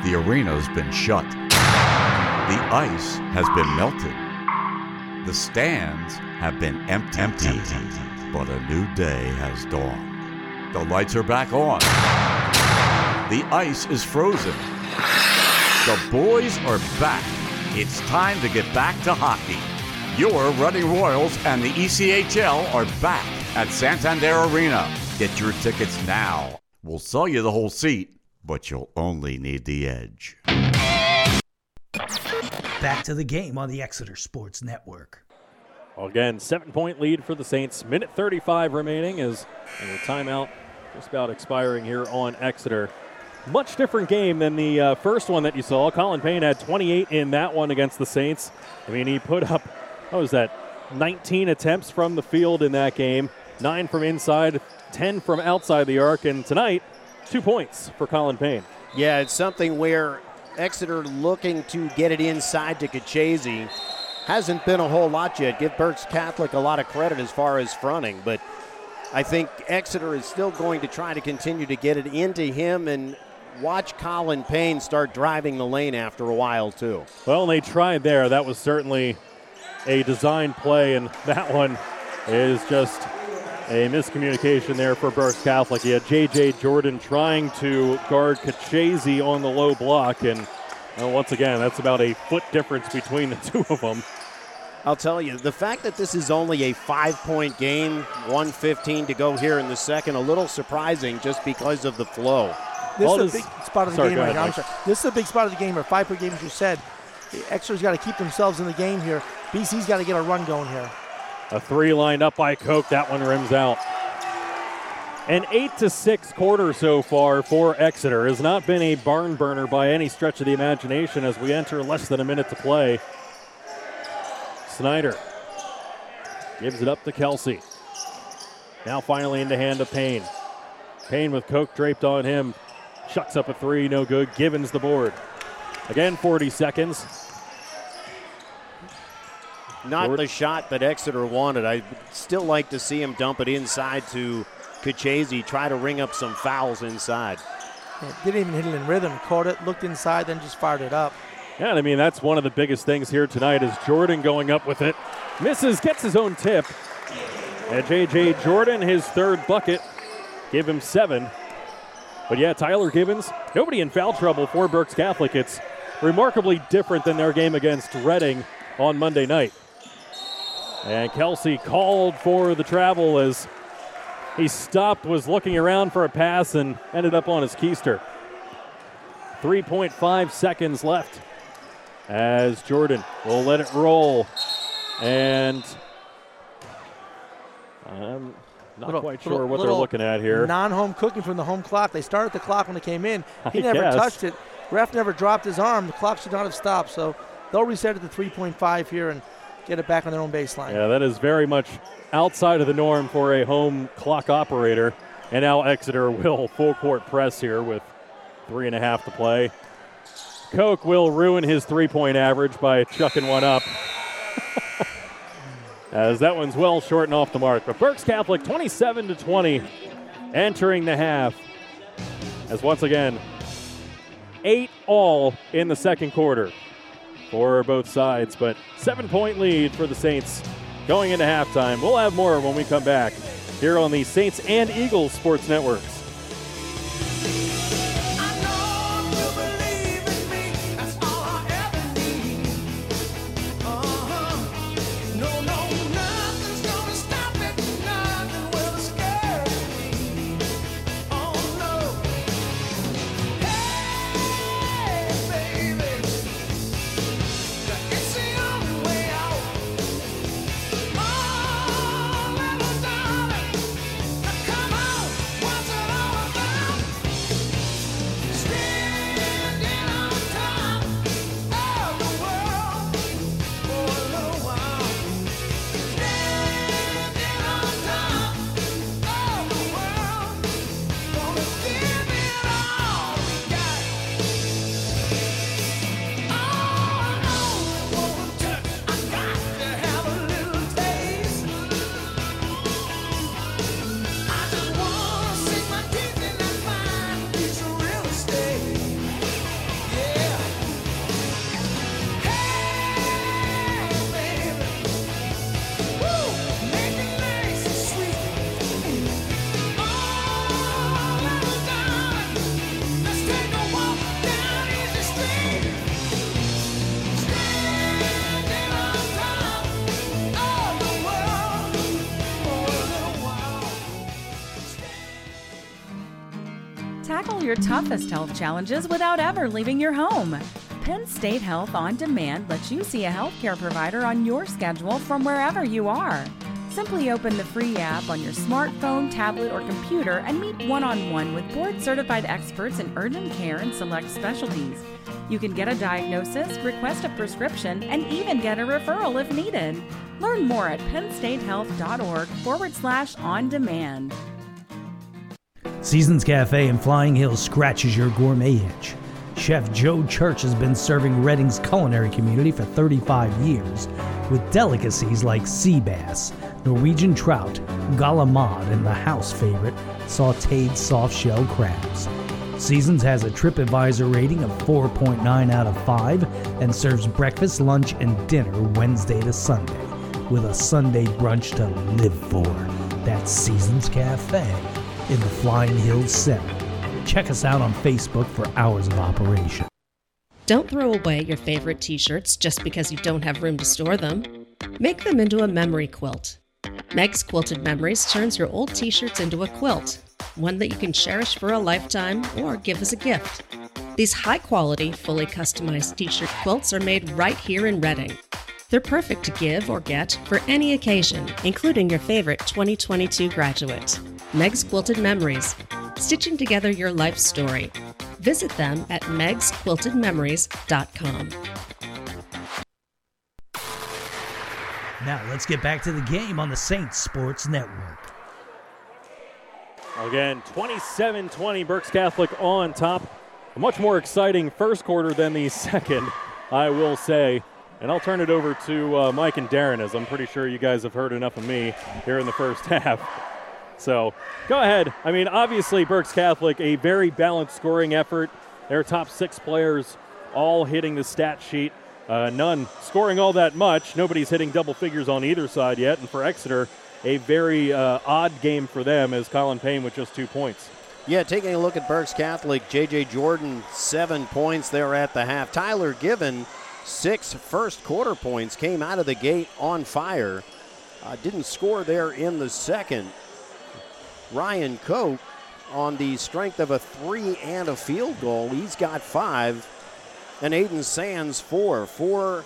The arena's been shut. The ice has been melted. The stands have been empty. empty. But a new day has dawned. The lights are back on. The ice is frozen. The boys are back. It's time to get back to hockey. Your Running Royals and the ECHL are back at Santander Arena. Get your tickets now. We'll sell you the whole seat, but you'll only need the edge. Back to the game on the Exeter Sports Network. Again, seven point lead for the Saints. Minute 35 remaining is and the timeout just about expiring here on Exeter. much different game than the uh, first one that you saw. Colin Payne had 28 in that one against the Saints. I mean, he put up, what was that, 19 attempts from the field in that game, nine from inside, 10 from outside the arc, and tonight, two points for Colin Payne. Yeah, it's something where Exeter looking to get it inside to Kachese. Hasn't been a whole lot yet. Give Berks Catholic a lot of credit as far as fronting, but I think Exeter is still going to try to continue to get it into him and watch Colin Payne start driving the lane after a while, too. Well, they tried there. That was certainly a design play, and [laughs] that one is just a miscommunication there for Berks Catholic. He had J.J. Jordan trying to guard Kachese on the low block, and well, once again, that's about a foot difference between the [laughs] two of them. I'll tell you, the fact that this is only a five point game, 115 to go here in the second, a little surprising just because of the flow. This All is this- a big spot of the Sorry, game right ahead, now. I'm Mike. sorry. This is a big spot of the game, or five point game, as you said. The Exeter's got to keep themselves in the game here. BC's got to get a run going here. A three lined up by Koch. That one rims out. An eight to six quarter so far for Exeter has not been a barn burner by any stretch of the imagination as we enter less than a minute to play. Snyder gives it up to Kelsey. Now finally into hand of Payne. Payne with Koch draped on him. Shucks up a three, no good. Givens the board. Again, 40 seconds. Not Jordan. the shot that Exeter wanted. I'd still like to see him dump it inside to Kachese, try to ring up some fouls inside. Yeah, didn't even hit it in rhythm. Caught it, looked inside, then just fired it up. Yeah, I mean that's one of the biggest things here tonight is Jordan going up with it. Misses, gets his own tip. And JJ Jordan, his third bucket, give him seven. But yeah, Tyler Givens, nobody in foul trouble for Berks Catholic. It's remarkably different than their game against Reading on Monday night. And Kelsey called for the travel as he stopped, was looking around for a pass, and ended up on his keister. 3.5 seconds left as Jordan will let it roll. And I'm not Little- quite little- sure what they're looking at here. Non-home cooking from the home clock. They started the clock when it came in. [laughs] He I never guess. touched it. Ref never dropped his arm. The clock should not have stopped. So they'll reset it to 3.5 here and get it back on their own baseline. Yeah, that is very much outside of the norm for a home clock operator. And now Exeter will full court press here with three and a half to play. Koch will ruin his three point average by chucking one up. As that one's well short and off the mark. But Berks Catholic 27 to 20 entering the half. As once again, eight all in the second quarter for both sides, but seven point lead for the Saints going into halftime. We'll have more when we come back here on the Saints and Eagles Sports Networks. Your toughest health challenges without ever leaving your home. Penn State Health On Demand lets you see a healthcare provider on your schedule from wherever you are. Simply open the free app on your smartphone, tablet, or computer and meet one on one with board certified experts in urgent care and select specialties. You can get a diagnosis, request a prescription, and even get a referral if needed. Learn more at pennstatehealth.org forward slash on demand. Seasons Cafe in Flying Hills scratches your gourmet itch. Chef Joe Church has been serving Reading's culinary community for 35 years with delicacies like sea bass, Norwegian trout, galamad, and the house favorite, sauteed soft shell crabs. Seasons has a TripAdvisor rating of 4.9 out of 5 and serves breakfast, lunch, and dinner Wednesday to Sunday with a Sunday brunch to live for. That's Seasons Cafe in the Flying Hills set. Check us out on Facebook for hours of operation. Don't throw away your favorite t shirts just because you don't have room to store them. Make them into a memory quilt. Meg's Quilted Memories turns your old t shirts into a quilt, one that you can cherish for a lifetime or give as a gift. These high quality, fully customized t shirt quilts are made right here in Reading. They're perfect to give or get for any occasion, including your favorite 2022 graduate. Meg's Quilted Memories, stitching together your life story. Visit them at megsquiltedmemories.com. Now let's get back to the game on the Saints Sports Network. Again, 27 20, Berks Catholic on top. A much more exciting first quarter than the [laughs] second, I will say. And I'll turn it over to uh, Mike and Daryn, as I'm pretty sure you guys have heard enough of me here in the first [laughs] half. So go ahead. I mean, obviously, Berks Catholic, a very balanced scoring effort. Their top six players all hitting the stat sheet. Uh, none scoring all that much. Nobody's hitting double figures on either side yet. And for Exeter, a very uh, odd game for them as Colin Payne with just two points. Yeah, taking a look at Berks Catholic, J.J. Jordan, seven points there at the half. Tyler Given, six first quarter points, came out of the gate on fire. Uh, didn't score there in the second. Ryan Cope, on the strength of a three and a field goal, he's got five. And Aiden Sands, four. For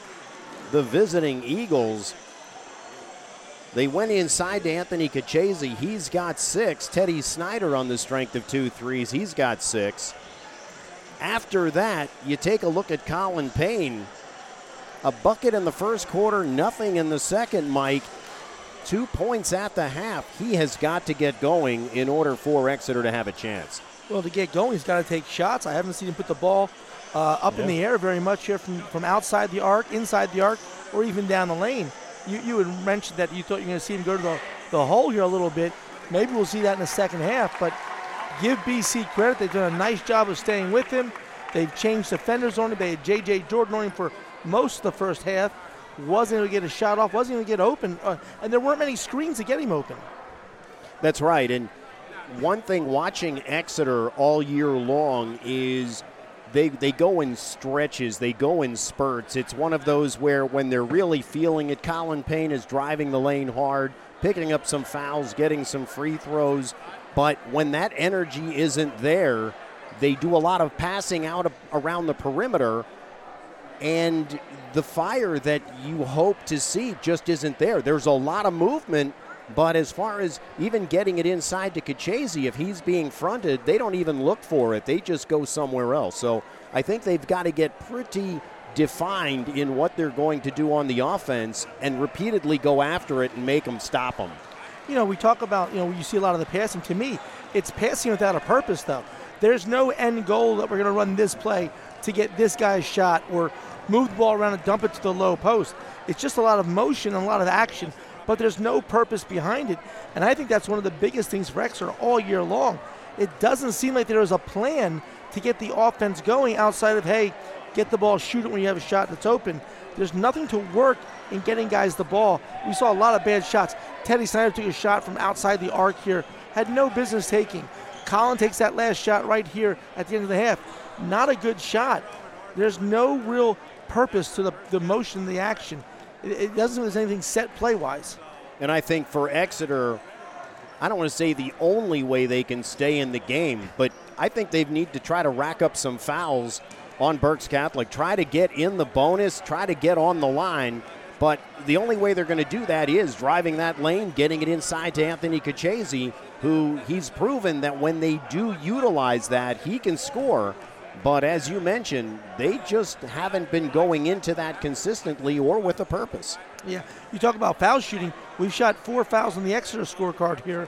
the visiting Eagles, they went inside to Anthony Kachese. He's got six. Teddy Snyder on the strength of two threes. He's got six. After that, you take a look at Colin Payne. A bucket in the first quarter, nothing in the second, Mike. Two points at the half. He has got to get going in order for Exeter to have a chance. Well, to get going, he's got to take shots. I haven't seen him put the ball uh, up in the air very much here from, from outside the arc, inside the arc, or even down the lane. You, you had mentioned that you thought you were going to see him go to the, the hole here a little bit. Maybe we'll see that in the second half, but give BC credit. They've done a nice job of staying with him. They've changed defenders on him. They had J.J. Jordan on him for most of the first half. Wasn't able to get a shot off, wasn't able to get open, uh, and there weren't many screens to get him open. That's right. And one thing watching Exeter all year long is they they go in stretches, they go in spurts. It's one of those where when they're really feeling it, Colin Payne is driving the lane hard, picking up some fouls, getting some free throws. But when that energy isn't there, they do a lot of passing out around the perimeter, and the fire that you hope to see just isn't there. There's a lot of movement, but as far as even getting it inside to Kachese, if he's being fronted, they don't even look for it. They just go somewhere else. So I think they've got to get pretty defined in what they're going to do on the offense and repeatedly go after it and make them stop them. You know, we talk about, you know, you see a lot of the passing. To me, it's passing without a purpose, though. There's no end goal that we're going to run this play to get this guy's shot or move the ball around and dump it to the low post. It's just a lot of motion and a lot of action, but there's no purpose behind it. And I think that's one of the biggest things for Exeter all year long. It doesn't seem like there is a plan to get the offense going outside of, hey, get the ball, shoot it when you have a shot that's open. There's nothing to work in getting guys the ball. We saw a lot of bad shots. Teddy Snyder took a shot from outside the arc here, had no business taking. Colin takes that last shot right here at the end of the half. Not a good shot. There's no real purpose to the, the motion, the action. It, it doesn't there's anything set play wise. And I think for Exeter, I don't want to say the only way they can stay in the game, but I think they need to try to rack up some fouls on Berks Catholic. Try to get in the bonus, try to get on the line, But the only way they're going to do that is driving that lane, getting it inside to Anthony Kachese, who he's proven that when they do utilize that, he can score. But as you mentioned, they just haven't been going into that consistently or with a purpose. Yeah, you talk about foul shooting. We've shot four fouls on the Exeter scorecard here.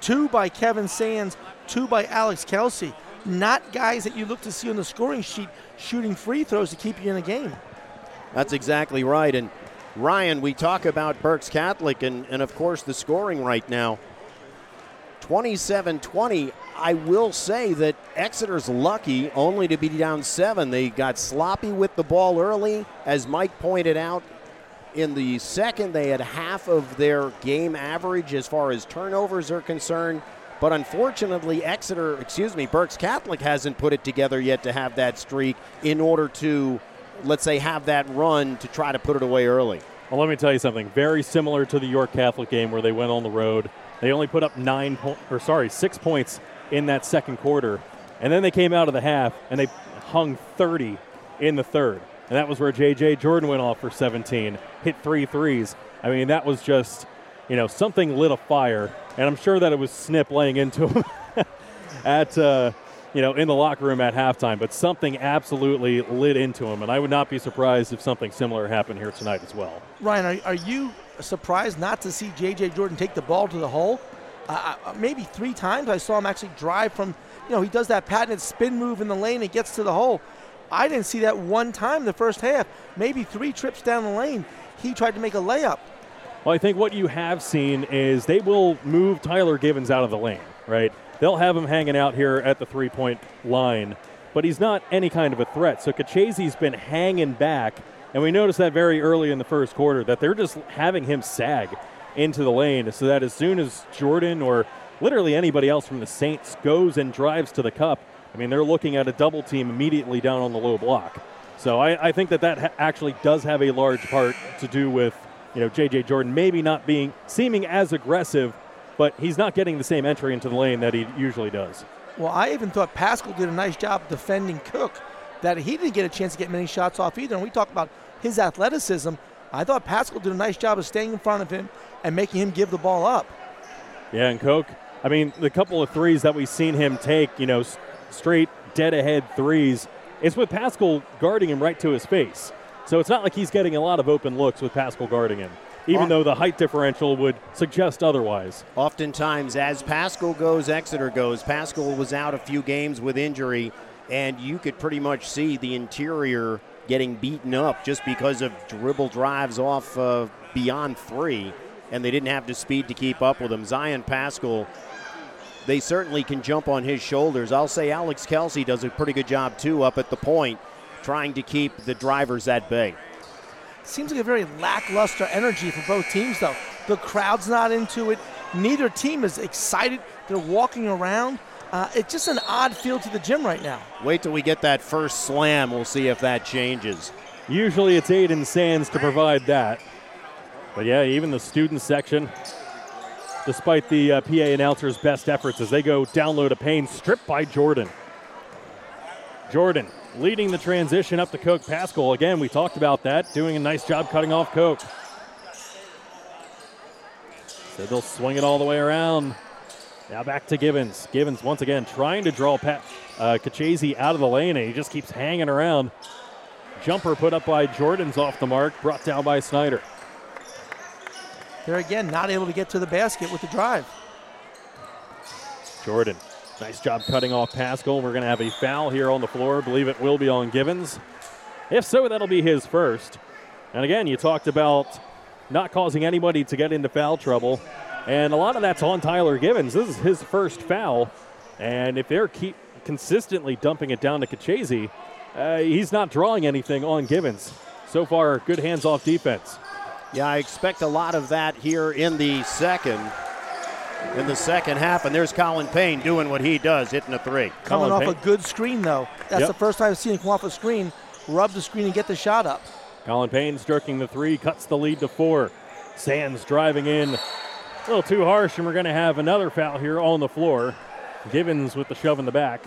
Two by Kevin Sands, two by Alex Kelsey. Not guys that you look to see on the scoring sheet shooting free throws to keep you in a game. That's exactly right. And Ryan, we talk about Berks Catholic and, and of course the scoring right now. 27 20. I will say that Exeter's lucky only to be down seven. They got sloppy with the ball early. As Mike pointed out, in the second, they had half of their game average as far as turnovers are concerned. But unfortunately, Exeter, excuse me, Berks Catholic hasn't put it together yet to have that streak in order to, let's say, have that run to try to put it away early. Well, let me tell you something very similar to the York Catholic game where they went on the road. They only put up nine, po- or sorry, six points in that second quarter, and then they came out of the half and they hung 30 in the third, and that was where J.J. Jordan went off for 17, hit three threes. I mean, that was just, you know, something lit a fire, and I'm sure that it was Snip laying into him [laughs] at. Uh, you know, in the locker room at halftime, but something absolutely lit into him, and I would not be surprised if something similar happened here tonight as well. Ryan, are, are you surprised not to see J.J. Jordan take the ball to the hole? Uh, maybe three times I saw him actually drive from, you know, he does that patented spin move in the lane and gets to the hole. I didn't see that one time the first half. Maybe three trips down the lane, he tried to make a layup. Well, I think what you have seen is they will move Tyler Givens out of the lane, right? They'll have him hanging out here at the three point line, but he's not any kind of a threat. So Kachese's been hanging back, and we noticed that very early in the first quarter that they're just having him sag into the lane so that as soon as Jordan or literally anybody else from the Saints goes and drives to the cup, I mean, they're looking at a double team immediately down on the low block. So I, I think that that ha- actually does have a large part to do with you know J.J. Jordan maybe not being seeming as aggressive, but he's not getting the same entry into the lane that he usually does. Well, I even thought Pascal did a nice job defending Koch, that he didn't get a chance to get many shots off either. And we talked about his athleticism. I thought Pascal did a nice job of staying in front of him and making him give the ball up. Yeah, and Koch, I mean, the couple of threes that we've seen him take, you know, straight dead ahead threes, it's with Pascal guarding him right to his face. So it's not like he's getting a lot of open looks with Pascal guarding him, even Oh. though the height differential would suggest otherwise. Oftentimes, as Pascal goes, Exeter goes. Pascal was out a few games with injury, and you could pretty much see the interior getting beaten up just because of dribble drives off uh, beyond three, and they didn't have the speed to keep up with him. Zion Pascal, they certainly can jump on his shoulders. I'll say Alex Kelsey does a pretty good job, too, up at the point, trying to keep the drivers at bay. Seems like a very lackluster energy for both teams, though. The crowd's not into it. Neither team is excited. They're walking around. Uh, it's just an odd feel to the gym right now. Wait till we get that first slam. We'll see if that changes. Usually it's Aiden Sands to provide that. But yeah, even the student section, despite the uh, PA announcer's best efforts as they go download a pain, Payne, stripped by Jordan. Jordan leading the transition up to Koch Pascal. Again, we talked about that, doing a nice job cutting off Koch. So they'll swing it all the way around. Now back to Givens. Givens once again trying to draw Pat uh, Kachese out of the lane, and he just keeps hanging around. Jumper put up by Jordan's off the mark, brought down by Snyder. They're again not able to get to the basket with the drive. Jordan, nice job cutting off Pascal. We're going to have a foul here on the floor. I believe it will be on Givens. If so, that'll be his first. And again, you talked about not causing anybody to get into foul trouble. And a lot of that's on Tyler Givens. This is his first foul. And if they're keep consistently dumping it down to Kachese, uh, he's not drawing anything on Givens. So far, good hands off defense. Yeah, I expect a lot of that here in the second. In the second half, and there's Colin Payne doing what he does, hitting a three. Coming Colin off Payne. a good screen, though. That's Yep. the first time I've seen him come off a screen, rub the screen, and get the shot up. Colin Payne stroking the three, cuts the lead to four. Sands driving in a little too harsh, and we're going to have another foul here on the floor. Givens with the shove in the back.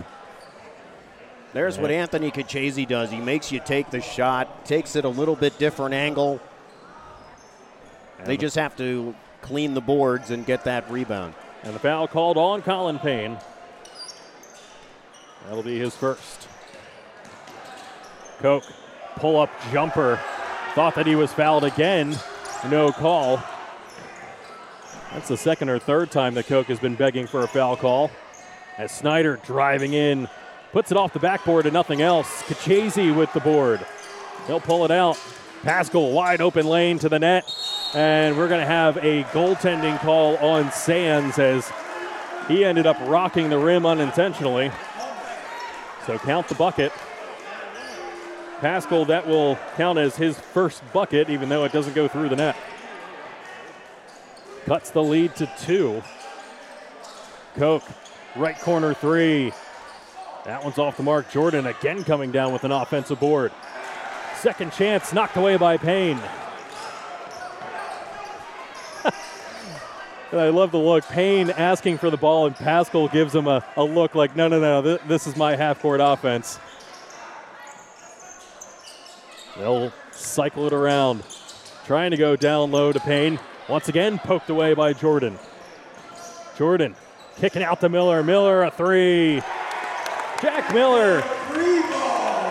There's what Anthony Kachese does. He makes you take the shot, takes it a little bit different angle, They just have to clean the boards and get that rebound. And the foul called on Colin Payne. That'll be his first. Koch, pull up jumper. Thought that he was fouled again. No call. That's the second or third time that Koch has been begging for a foul call. As Snyder driving in, puts it off the backboard and nothing else. Kachese with the board. He'll pull it out. Pascal wide open lane to the net. And we're going to have a goaltending call on Sands as he ended up rocking the rim unintentionally. So count the bucket. Pascal, that will count as his first bucket, even though it doesn't go through the net. Cuts the lead to two. Koch, right corner three. That one's off the mark. Jordan again coming down with an offensive board. Second chance knocked away by Payne. [laughs] I love the look. Payne asking for the ball, and Pascal gives him a, a look like, no, no, no, th- this is my half court offense. They'll cycle it around, trying to go down low to Payne. Once again, poked away by Jordan. Jordan kicking out to Miller. Miller, a three. Jack Miller,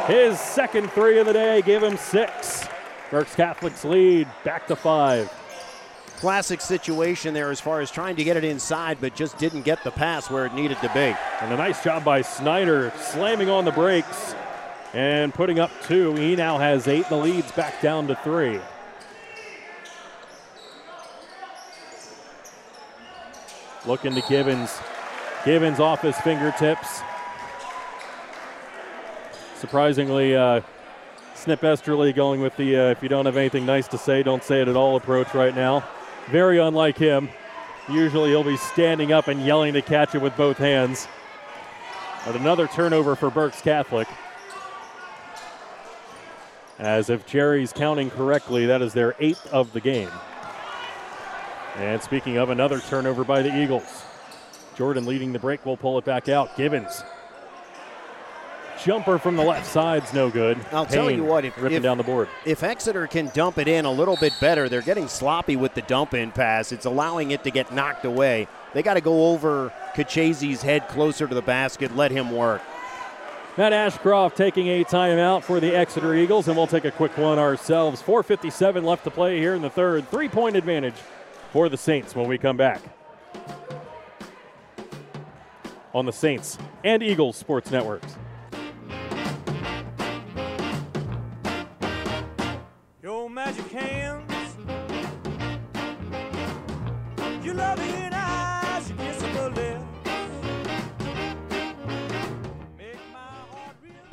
his second three of the day, give him six. Berks Catholic's lead back to five. Classic situation there as far as trying to get it inside, but just didn't get the pass where it needed to be. And a nice job by Snyder slamming on the brakes and putting up two. He now has eight. The lead's back down to three. Looking to Givens. Givens off his fingertips. Surprisingly, uh, Snip Esterly going with the uh, if you don't have anything nice to say, don't say it at all approach right now. Very unlike him. Usually he'll be standing up and yelling to catch it with both hands. But another turnover for Berks Catholic. As if Jerry's counting correctly, that is their eighth of the game. And speaking of another turnover by the Eagles, Jordan leading the break will pull it back out. Givens. Jumper from the left side's no good. I'll tell you what, if, ripping if- down the board. If Exeter can dump it in a little bit better, they're getting sloppy with the dump in pass. It's allowing it to get knocked away. They got to go over Kachese's head closer to the basket, let him work. Matt Ashcroft taking a timeout for the Exeter Eagles, and we'll take a quick one ourselves. 4.57 left to play here in the third. Three point advantage for the Saints when we come back. On the Saints and Eagles Sports Networks. Your magic hands,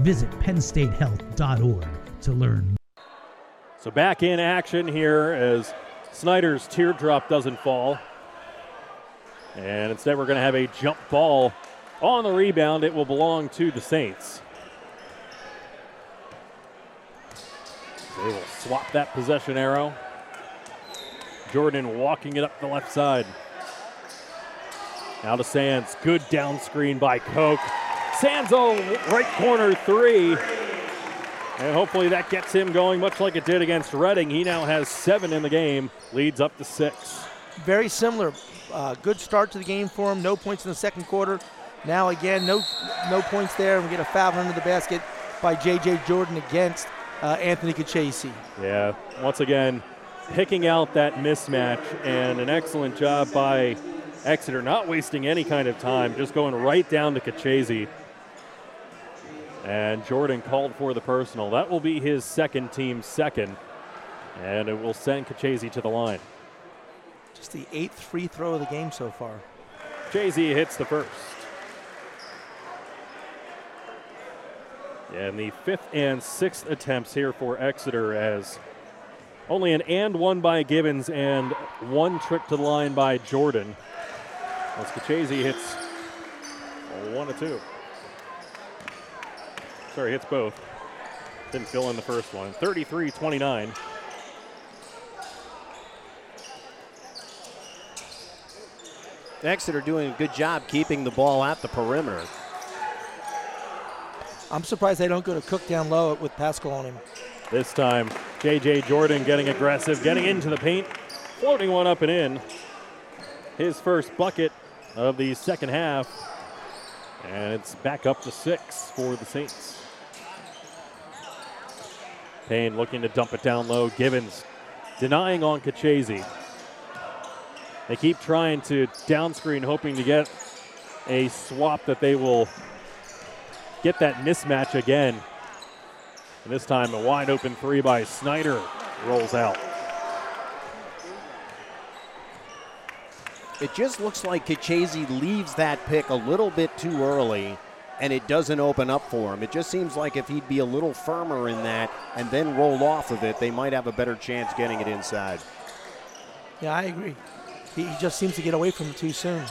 Visit pennstatehealth.org to learn So back in action here as Snyder's teardrop doesn't fall. And instead, we're going to have a jump ball on the rebound. It will belong to the Saints. They will swap that possession arrow. Jordan walking it up the left side. Now to Sands. Good down screen by Koch. Sands, oh, right corner three. And hopefully that gets him going, much like it did against Reading. He now has seven in the game, leads up to six. Very similar. Uh, good start to the game for him. No points in the second quarter. Now again, no no points there. And we get a foul under the basket by J.J. Jordan against uh, Anthony Kachese. Yeah, once again, picking out that mismatch and an excellent job by Exeter, not wasting any kind of time, just going right down to Kachese. And Jordan called for the personal. That will be his second team second, and it will send Kachese to the line. Just the eighth free throw of the game so far. Jay-Z hits the first. And the fifth and sixth attempts here for Exeter as Only an and one by Givens and one trip to the line by Jordan. As Kachese hits one or two. Sorry, hits both. Didn't fill in the first one. 33 29. Exeter doing a good job keeping the ball at the perimeter. I'm surprised they don't go to Koch down low with Pascal on him. This time, J.J. Jordan getting aggressive, getting into the paint, floating one up and in. His first bucket of the second half. And it's back up to six for the Saints. Payne looking to dump it down low. Givens denying on Kachese. They keep trying to down screen, hoping to get a swap that they will get that mismatch again. And this time, a wide open three by Snyder rolls out. It just looks like Kachese leaves that pick a little bit too early and it doesn't open up for him. It just seems like if he'd be a little firmer in that and then roll off of it, they might have a better chance getting it inside. Yeah, I agree. He, he just seems to get away from it too soon.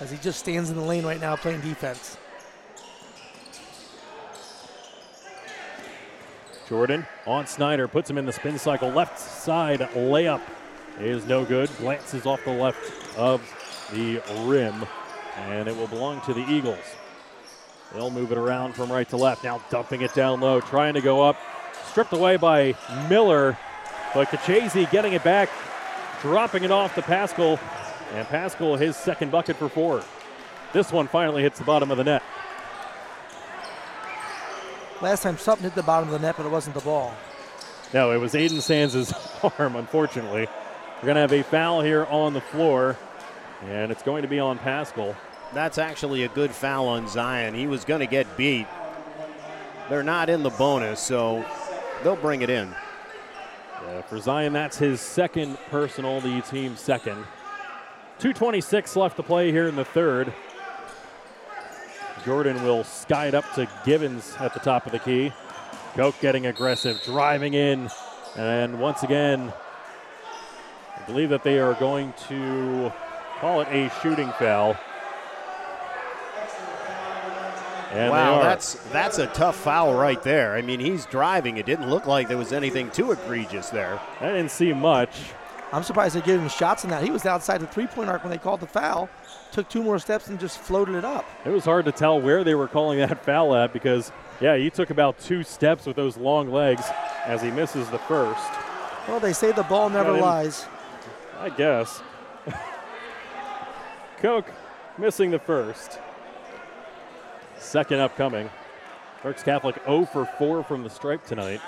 As he just stands in the lane right now playing defense. Jordan on Snyder, puts him in the spin cycle. Left side layup is no good. Glances off the left of the rim, and it will belong to the Eagles. They'll move it around from right to left. Now dumping it down low, trying to go up. Stripped away by Miller, but Kachese getting it back, dropping it off to Pascal, and Pascal his second bucket for four. This one finally hits the bottom of the net. Last time something hit the bottom of the net, but it wasn't the ball. No, it was Aiden Sands' [laughs] arm, unfortunately. We're going to have a foul here on the floor, and it's going to be on Pascal. That's actually a good foul on Zion. He was going to get beat. They're not in the bonus, so they'll bring it in. Yeah, for Zion, that's his second personal, the team's second. 2.26 left to play here in the third. Jordan will sky it up to Gibbons at the top of the key. Koch getting aggressive, driving in, and once again, I believe that they are going to call it a shooting foul. And wow, that's that's a tough foul right there. I mean, he's driving. It didn't look like there was anything too egregious there. I didn't see much. I'm surprised they gave him shots in that. He was outside the three-point arc when they called the foul. Took two more steps and just floated it up. It was hard to tell where they were calling that [laughs] foul at because, yeah, he took about two steps with those long legs as he misses the first. Well, they say the ball never lies. I guess. Koch missing the first. Second upcoming. Berks Catholic 0 for 4 from the stripe tonight.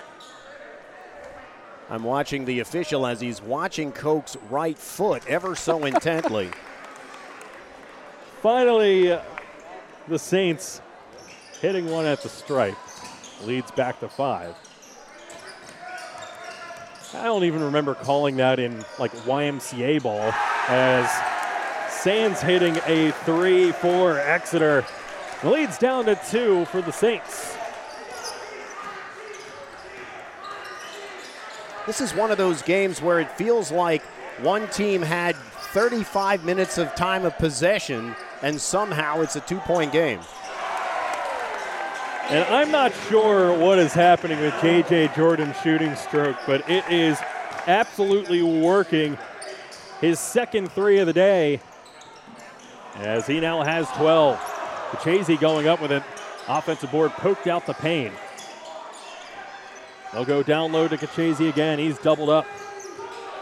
I'm watching the official as he's watching Koch's right foot ever so [laughs] intently. Finally, uh, the Saints hitting one at the stripe leads back to five. I don't even remember calling that in like YMCA ball as Sands hitting a three for Exeter. The Leads down to two for the Saints. This is one of those games where it feels like one team had 35 minutes of time of possession and somehow it's a two point game. And I'm not sure what is happening with JJ Jordan's shooting stroke, but it is absolutely working. His second three of the day as he now has 12. Kachese going up with it. Offensive board poked out the pain. They'll go down low to Kachese again. He's doubled up.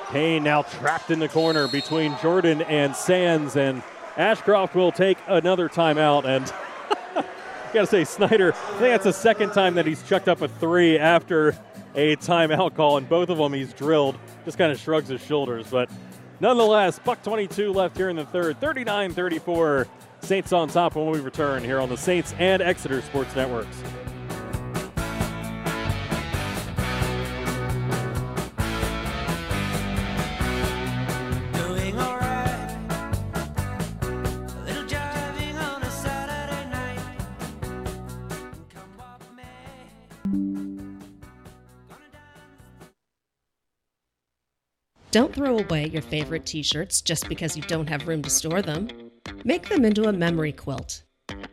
Payne now trapped in the corner between Jordan and Sands, and Ashcroft will take another timeout. And [laughs] gotta say, Snyder, I think that's the second time that he's chucked up a three after a timeout call, and both of them he's drilled. Just kind of shrugs his shoulders, but nonetheless, buck 22 left here in the third, 39-34. Saints on top when we return here on the Saints and Exeter Sports Networks. Don't throw away your favorite t shirts just because you don't have room to store them. Make them into a memory quilt.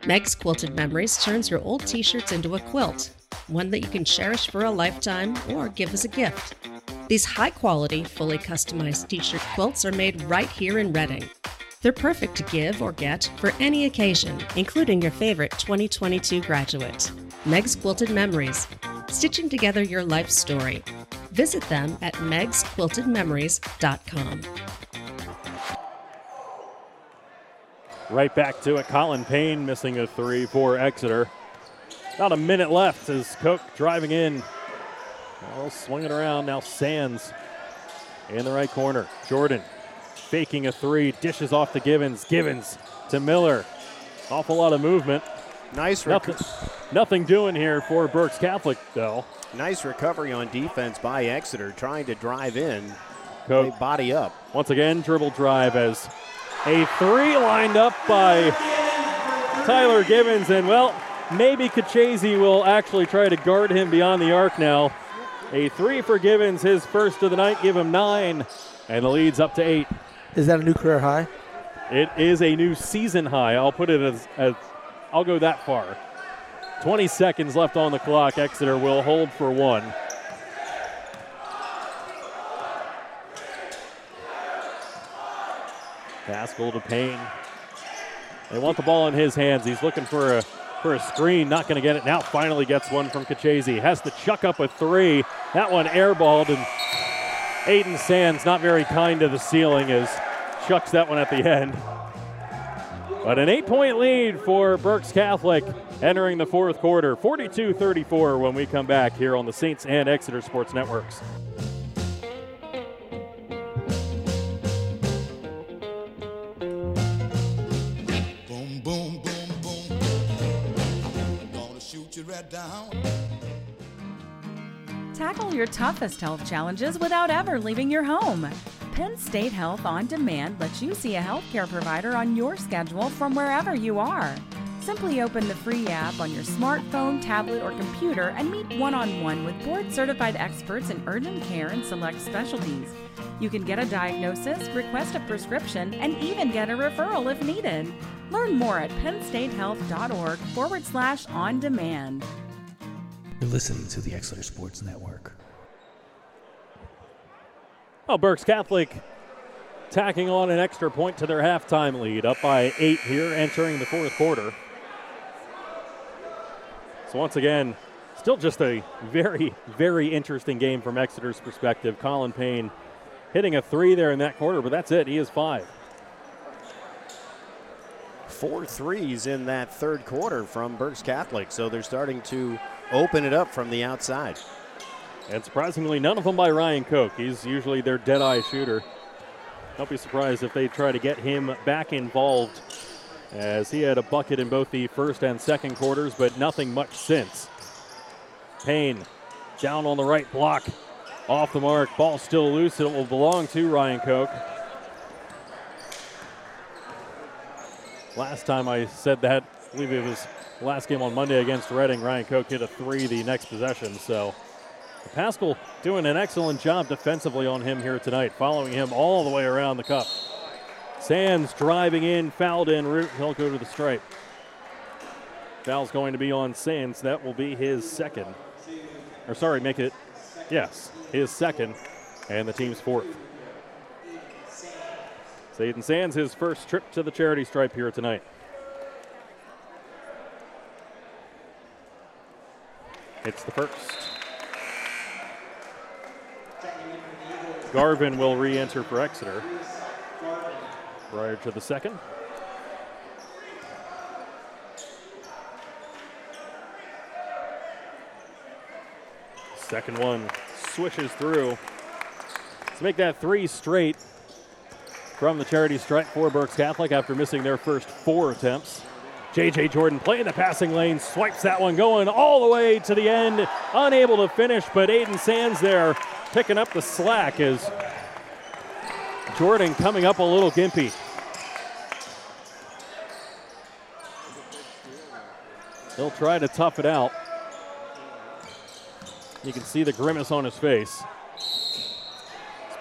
Meg's Quilted Memories turns your old t shirts into a quilt, one that you can cherish for a lifetime or give as a gift. These high quality, fully customized t shirt quilts are made right here in Reading. They're perfect to give or get for any occasion, including your favorite 2022 graduate. Meg's Quilted Memories, stitching together your life story. Visit them at megsquiltedmemories.com. Right back to it. Colin Payne missing a three for Exeter. About a minute left as Koch driving in. Well, swinging around now. Sands in the right corner. Jordan faking a three, dishes off to Givens. Givens to Miller. Awful lot of movement. Nice, rec- Nothing, nothing doing here for Berks Catholic though. Nice recovery on defense by Exeter, trying to drive in. Koch They body up. once again dribble drive as a three lined up by Tyler Givens. and well, maybe Kachese will actually try to guard him beyond the arc now. A three for Givens, his first of the night, give him nine, and the lead's up to eight. Is that a new career high? It is a new season high. I'll put it as, as I'll go that far. 20 seconds left on the clock. Exeter will hold for one. Pascal to Payne. They want the ball in his hands. He's looking for a for a screen. Not going to get it now. Finally gets one from Kachese. Has to chuck up a three. That one airballed and Aiden Sands not very kind to the ceiling as chucks that one at the end. But an eight point lead for Berks Catholic entering the fourth quarter. 42 34 when we come back here on the Saints and Exeter Sports Networks. Boom, boom, boom, boom. Gonna shoot you right down. Tackle your toughest health challenges without ever leaving your home. Penn State Health On Demand lets you see a healthcare provider on your schedule from wherever you are. Simply open the free app on your smartphone, tablet, or computer and meet one on one with board certified experts in urgent care and select specialties. You can get a diagnosis, request a prescription, and even get a referral if needed. Learn more at pennstatehealth.org forward slash on demand. You're listening to the Exeter Sports Network. Oh, Berks Catholic tacking on an extra point to their halftime lead, up by eight here entering the fourth quarter. So, once again, still just a very, very interesting game from Exeter's perspective. Colin Payne hitting a three there in that quarter, but that's it. He is five. Four threes in that third quarter from Berks Catholic, so they're starting to open it up from the outside. And surprisingly, none of them by Ryan Koch. He's usually their dead eye shooter. Don't be surprised if they try to get him back involved, as he had a bucket in both the first and second quarters, but nothing much since. Payne down on the right block, off the mark. Ball still loose. It will belong to Ryan Koch. Last time I said that, I believe it was last game on Monday against Reading. Ryan Koch hit a three the next possession. So Pascal doing an excellent job defensively on him here tonight, following him all the way around the cup. Sands driving in, fouled in. He'll go to the stripe. Foul's going to be on Sands. That will be his second. Or sorry, make it, yes, his second, and the team's fourth. Zayden Sands, his first trip to the charity stripe here tonight. It's the first. Garvin will re enter for Exeter prior to the second. Second one swishes through to make that three straight from the charity stripe for Berks Catholic after missing their first four attempts. JJ Jordan playing the passing lane, swipes that one going all the way to the end, unable to finish, but Aiden Sands there picking up the slack as Jordan coming up a little gimpy. He'll try to tough it out. You can see the grimace on his face.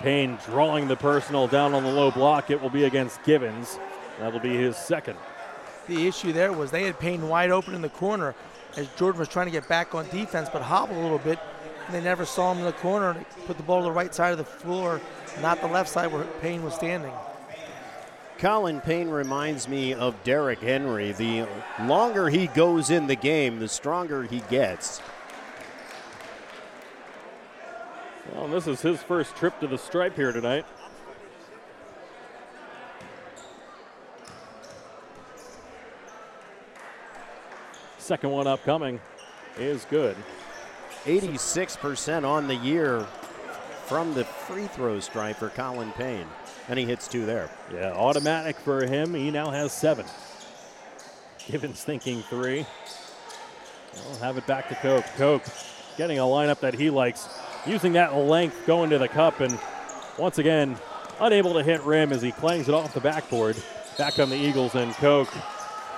Payne drawing the personal down on the low block. It will be against Givens. That'll be his second. The issue there was they had Payne wide open in the corner as Jordan was trying to get back on defense, but hobbled a little bit, and they never saw him in the corner. Put the ball to the right side of the floor, not the left side where Payne was standing. Colin Payne reminds me of Derrick Henry. The longer he goes in the game, the stronger he gets. Well, this is his first trip to the stripe here tonight. Second one upcoming is good. 86% on the year from the free throw stripe for Colin Payne. And he hits two there. Yeah, automatic for him. He now has seven. Givens thinking three. We'll have it back to Koch. Koch getting a lineup that he likes, using that length going to the cup, and once again, unable to hit rim as he clangs it off the backboard. Back on the Eagles, and Koch.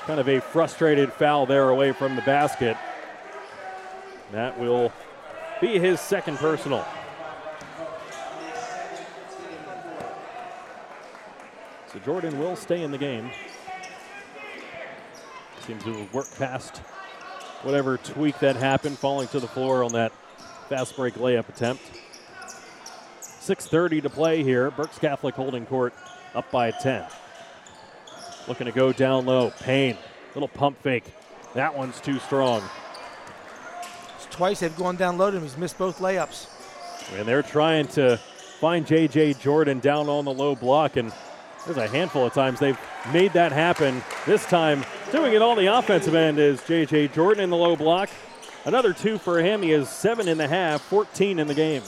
kind of a frustrated foul there away from the basket. That will be his second personal. So Jordan will stay in the game. Seems to have worked past whatever tweak that happened, falling to the floor on that fast break layup attempt. 6.30 to play here. Berks Catholic holding court up by 10. Looking to go down low. Payne, little pump fake. That one's too strong. Twice they've gone down low to him. He's missed both layups. And they're trying to find J.J. Jordan down on the low block, and there's a handful of times they've made that happen. This time, doing it on the offensive end is J.J. Jordan in the low block. Another two for him. He is seven in the half, 14 in the game.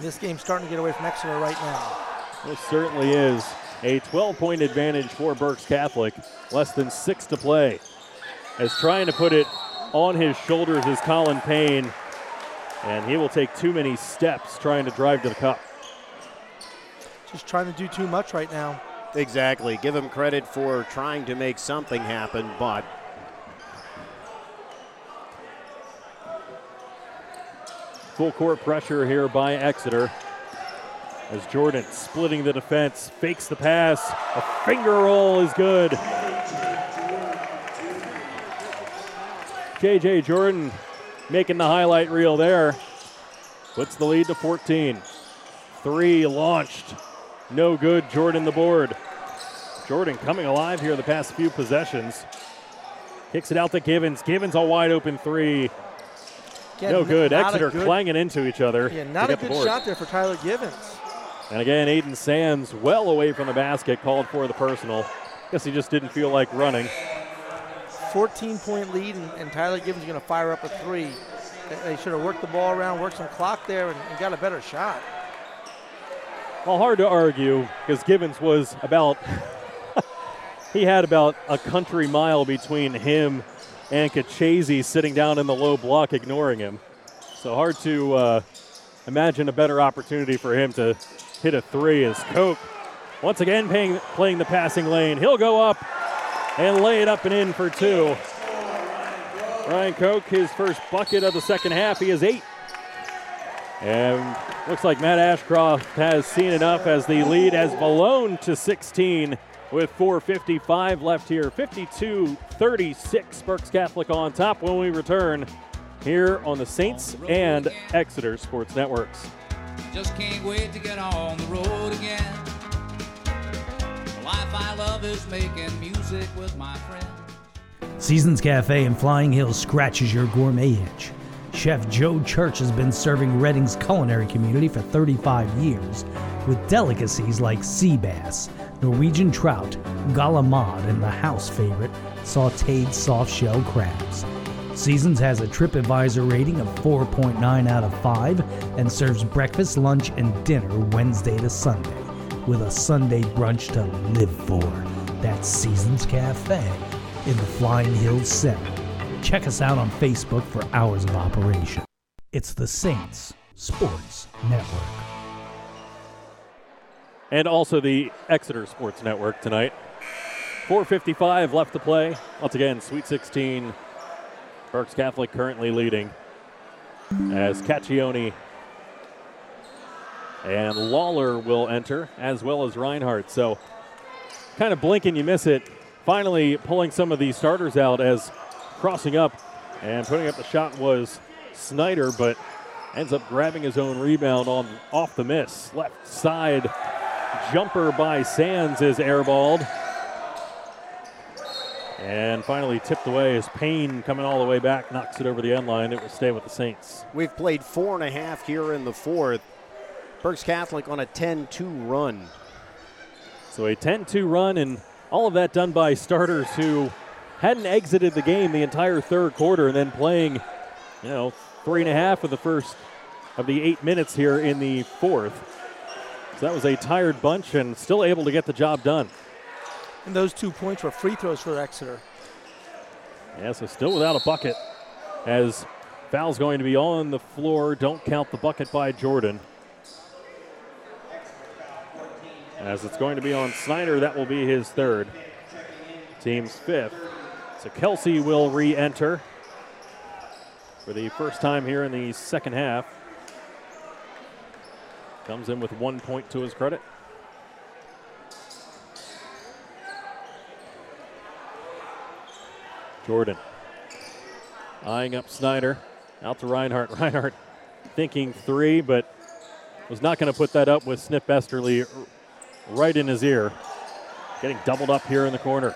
This game's starting to get away from Exeter right now. This certainly is a 12 point advantage for Berks Catholic. Less than six to play. As trying to put it on his shoulders is Colin Payne, and he will take too many steps trying to drive to the cup. Just trying to do too much right now. Exactly. Give him credit for trying to make something happen, but Full court pressure here by Exeter. As Jordan splitting the defense, fakes the pass. A finger roll is good. JJ Jordan making the highlight reel there. Puts the lead to 14. Three launched. No good. Jordan the board. Jordan coming alive here the past few possessions. Kicks it out to Givens. Givens a wide open three. Again, no good. Exeter good- clanging into each other. Yeah, not a the good board. shot there for Tyler Givens. And again, Aiden Sands well away from the basket, called for the personal. Guess he just didn't feel like running. 14 point lead, and, and Tyler Givens is going to fire up a three. They, they should have worked the ball around, worked some clock there, and, and got a better shot. Well, hard to argue because Givens was about, [laughs] he had about a country mile between him and Kachese sitting down in the low block, ignoring him. So hard to uh, imagine a better opportunity for him to hit a three as Koch once again paying, playing the passing lane. He'll go up and lay it up and in for two. Ryan Koch, his first bucket of the second half. He is eight. And looks like Matt Ashcroft has seen enough as the lead has blown to 16 with 4.55 left here. 52 36, Berks Catholic on top when we return here on the Saints and Exeter Sports Networks. Just can't wait to get on the road again. The life I love is making music with my friends. Seasons Cafe in Flying Hill scratches your gourmet itch. Chef Joe Church has been serving Reading's culinary community for 35 years with delicacies like sea bass, Norwegian trout, galamad, and the house favorite, sauteed soft shell crabs. Seasons has a TripAdvisor rating of 4.9 out of 5 and serves breakfast, lunch, and dinner Wednesday to Sunday with a Sunday brunch to live for. That's Seasons Cafe in the Flying Hills Center. Check us out on Facebook for hours of operation. It's the Saints Sports Network. and also the Exeter Sports Network tonight. 4.55 left to play. Once again, Sweet 16. Berks Catholic currently leading as Caccione And Lawler will enter, as well as Reinhardt. So, kind of blink and you miss it. Finally, pulling some of these starters out as crossing up and putting up the shot was Snyder, but ends up grabbing his own rebound on off the miss. Left side jumper by Sands is airballed. And finally tipped away as Payne coming all the way back knocks it over the end line. It will stay with the Saints. We've played four and a half here in the fourth. Berks Catholic on a 10 2 run. So a 10 2 run, and all of that done by starters who hadn't exited the game the entire third quarter and then playing, you know, three and a half of the first of the eight minutes here in the fourth. So that was a tired bunch and still able to get the job done. And those two points were free throws for Exeter. Yeah, so still without a bucket as foul's going to be on the floor. Don't count the bucket by Jordan. As it's going to be on Snyder, that will be his third. Team's fifth. So Kelsey will re enter for the first time here in the second half. Comes in with one point to his credit. Jordan eyeing up Snyder. Out to Reinhardt. [laughs] Reinhardt thinking three, but was not going to put that up with Snip Esterly right in his ear. Getting doubled up here in the corner.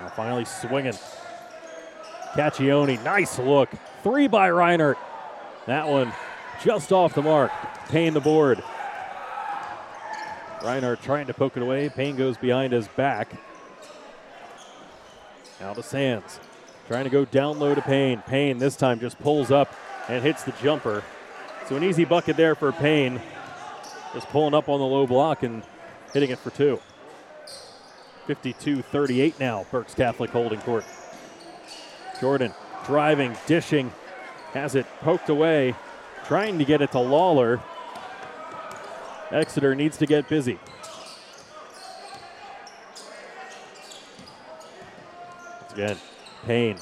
Now finally swinging. Caccione, nice look. Three by Reinhardt. That one just off the mark. Payne the board. Reinhardt trying to poke it away. Payne goes behind his back. Now to Sands. Trying to go down low to Payne. Payne this time just pulls up and hits the jumper. So an easy bucket there for Payne. Just pulling up on the low block and hitting it for two. 52 38 now, Berks Catholic holding court. Jordan driving, dishing, has it poked away, trying to get it to Lawler. Exeter needs to get busy. Once again, Payne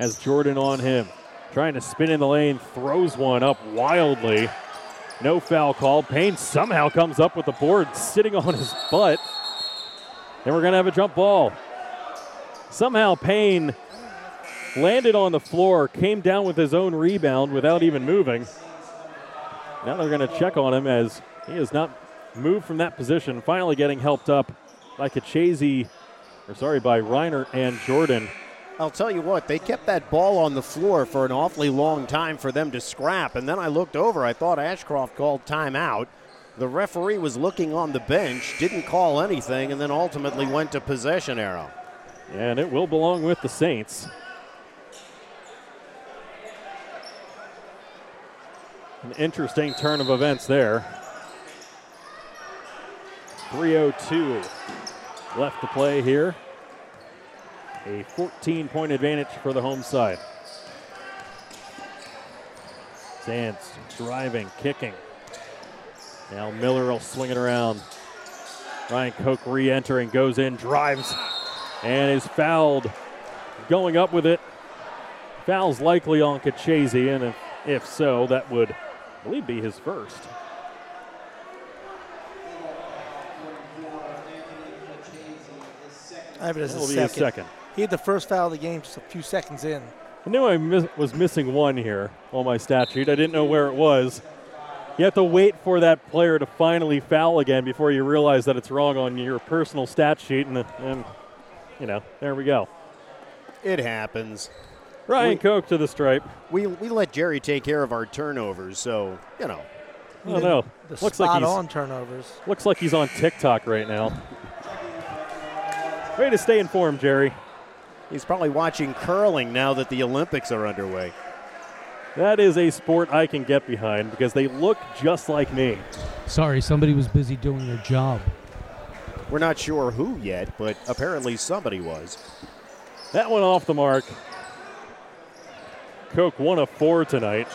has Jordan on him, trying to spin in the lane, throws one up wildly. No foul call. Payne somehow comes up with the board sitting on his butt. And we're going to have a jump ball. Somehow Payne landed on the floor, came down with his own rebound without even moving. Now they're going to check on him as he has not moved from that position. Finally getting helped up by Kachese, or sorry, by Reiner and Jordan. I'll tell you what, they kept that ball on the floor for an awfully long time for them to scrap. And then I looked over, I thought Ashcroft called timeout. The referee was looking on the bench, didn't call anything, and then ultimately went to possession arrow. And it will belong with the Saints. An interesting turn of events there. 302 left to play here. A 14 point advantage for the home side. Sands driving, kicking. Now Miller will swing it around. Ryan Koch re entering, goes in, drives, and is fouled. Going up with it. Foul's likely on Kachese, and if, if so, that would, I believe, be his first. I have it as a second. his second. He had the first foul of the game just a few seconds in. I knew I mis- was missing one here on my stat sheet. I didn't know where it was. You have to wait for that player to finally foul again before you realize that it's wrong on your personal stat sheet, and, and you know, there we go. It happens. Ryan We- Koch to the stripe. We, we let Jerry take care of our turnovers, so, you know. I don't know. The Looks like spot he's on turnovers. looks like he's on TikTok right now. Way to stay informed, Jerry. He's probably watching curling now that the Olympics are underway. That is a sport I can get behind because they look just like me. Sorry, somebody was busy doing their job. We're not sure who yet, but apparently somebody was. That one off the mark. Koch one of four tonight.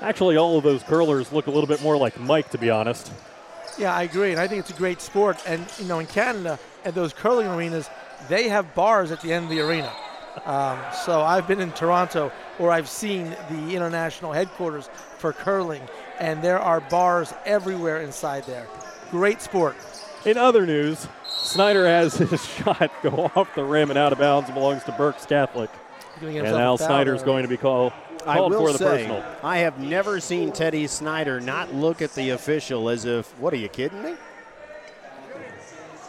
Actually, all of those curlers look a little bit more like Mike, to be honest. Yeah, I agree, and I think it's a great sport. And you know, in Canada, at those curling arenas, they have bars at the end of the arena. Um, so I've been in Toronto where I've seen the international headquarters for curling, and there are bars everywhere inside there. Great sport. In other news, Snyder has [laughs] his shot go off the rim and out of bounds. It belongs to Berks Catholic. And Al a foul Snyder's going to be called, I called will for the say, personal. I have never seen Teddy Snyder not look at the official as if, what are you kidding me?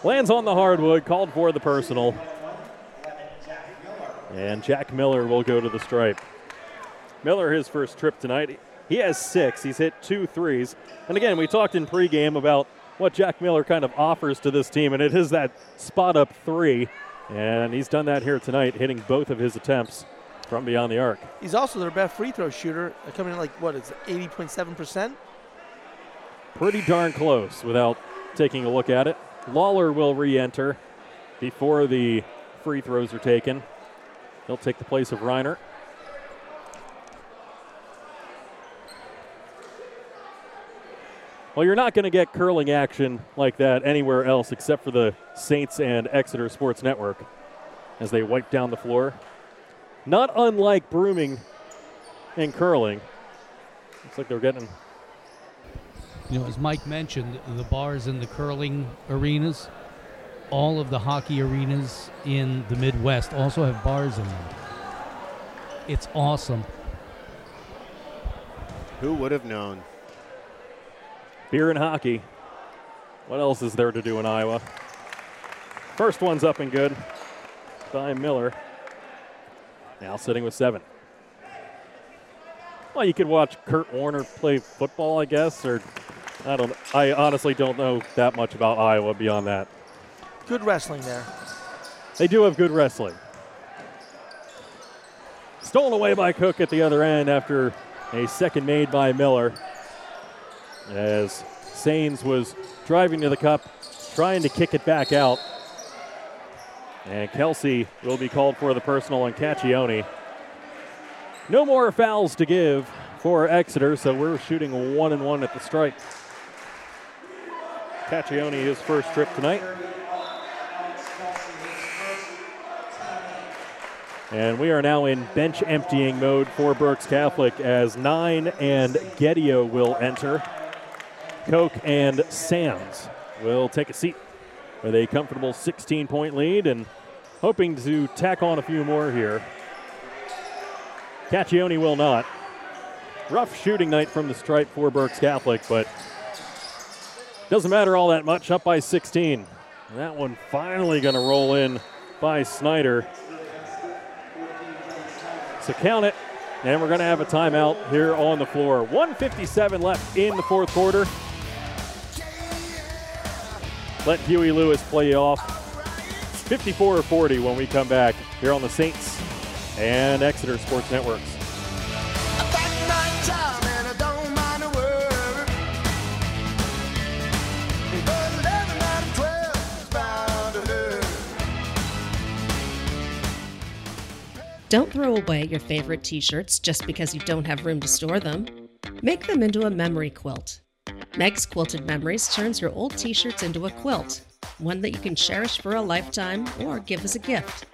Lands on the hardwood, called for the personal. And Jack Miller will go to the stripe. Miller, his first trip tonight. He has six. He's hit two threes. And again, we talked in pregame about what Jack Miller kind of offers to this team, and it is that spot up three. And he's done that here tonight, hitting both of his attempts from beyond the arc. He's also their best free throw shooter, uh, coming in like what is it, 80.7%. pretty darn close without taking a look at it. Lawler will re enter before the free throws are taken. He'll take the place of Reiner. Well, you're not going to get curling action like that anywhere else except for the Saints and Exeter Sports Network as they wipe down the floor. Not unlike brooming and curling. Looks like they're getting You know, as Mike mentioned, the bars in the curling arenas, all of the hockey arenas in the Midwest also have bars in them. It's awesome. Who would have known? Beer and hockey. What else is there to do in Iowa? First one's up and good by Miller. Now sitting with seven. Well, you could watch Kurt Warner play football, I guess, or I don't. I honestly don't know that much about Iowa beyond that. Good wrestling there. They do have good wrestling. Stolen away by Koch at the other end after a second made by Miller. As Sands was driving to the cup, trying to kick it back out. And Kelsey will be called for the personal on Caccione. No more fouls to give for Exeter, so we're shooting one and one at the strike. Caccione, his first trip tonight. And we are now in bench emptying mode for Berks Catholic as Nine and Gedio will enter. Koch and Sands will take a seat with a comfortable 16 point lead and hoping to tack on a few more here. Caccione will not. Rough shooting night from the stripe for Berks Catholic, but doesn't matter all that much. Up by 16. And that one finally going to roll in by Snyder. So count it. And we're going to have a timeout here on the floor. 157 left in the fourth quarter. Let Huey Lewis play off. 54 or 40 when we come back here on the Saints and Exeter Sports Networks. Don't throw away your favorite t shirts just because you don't have room to store them. Make them into a memory quilt. Meg's Quilted Memories turns your old t shirts into a quilt, one that you can cherish for a lifetime or give as a gift.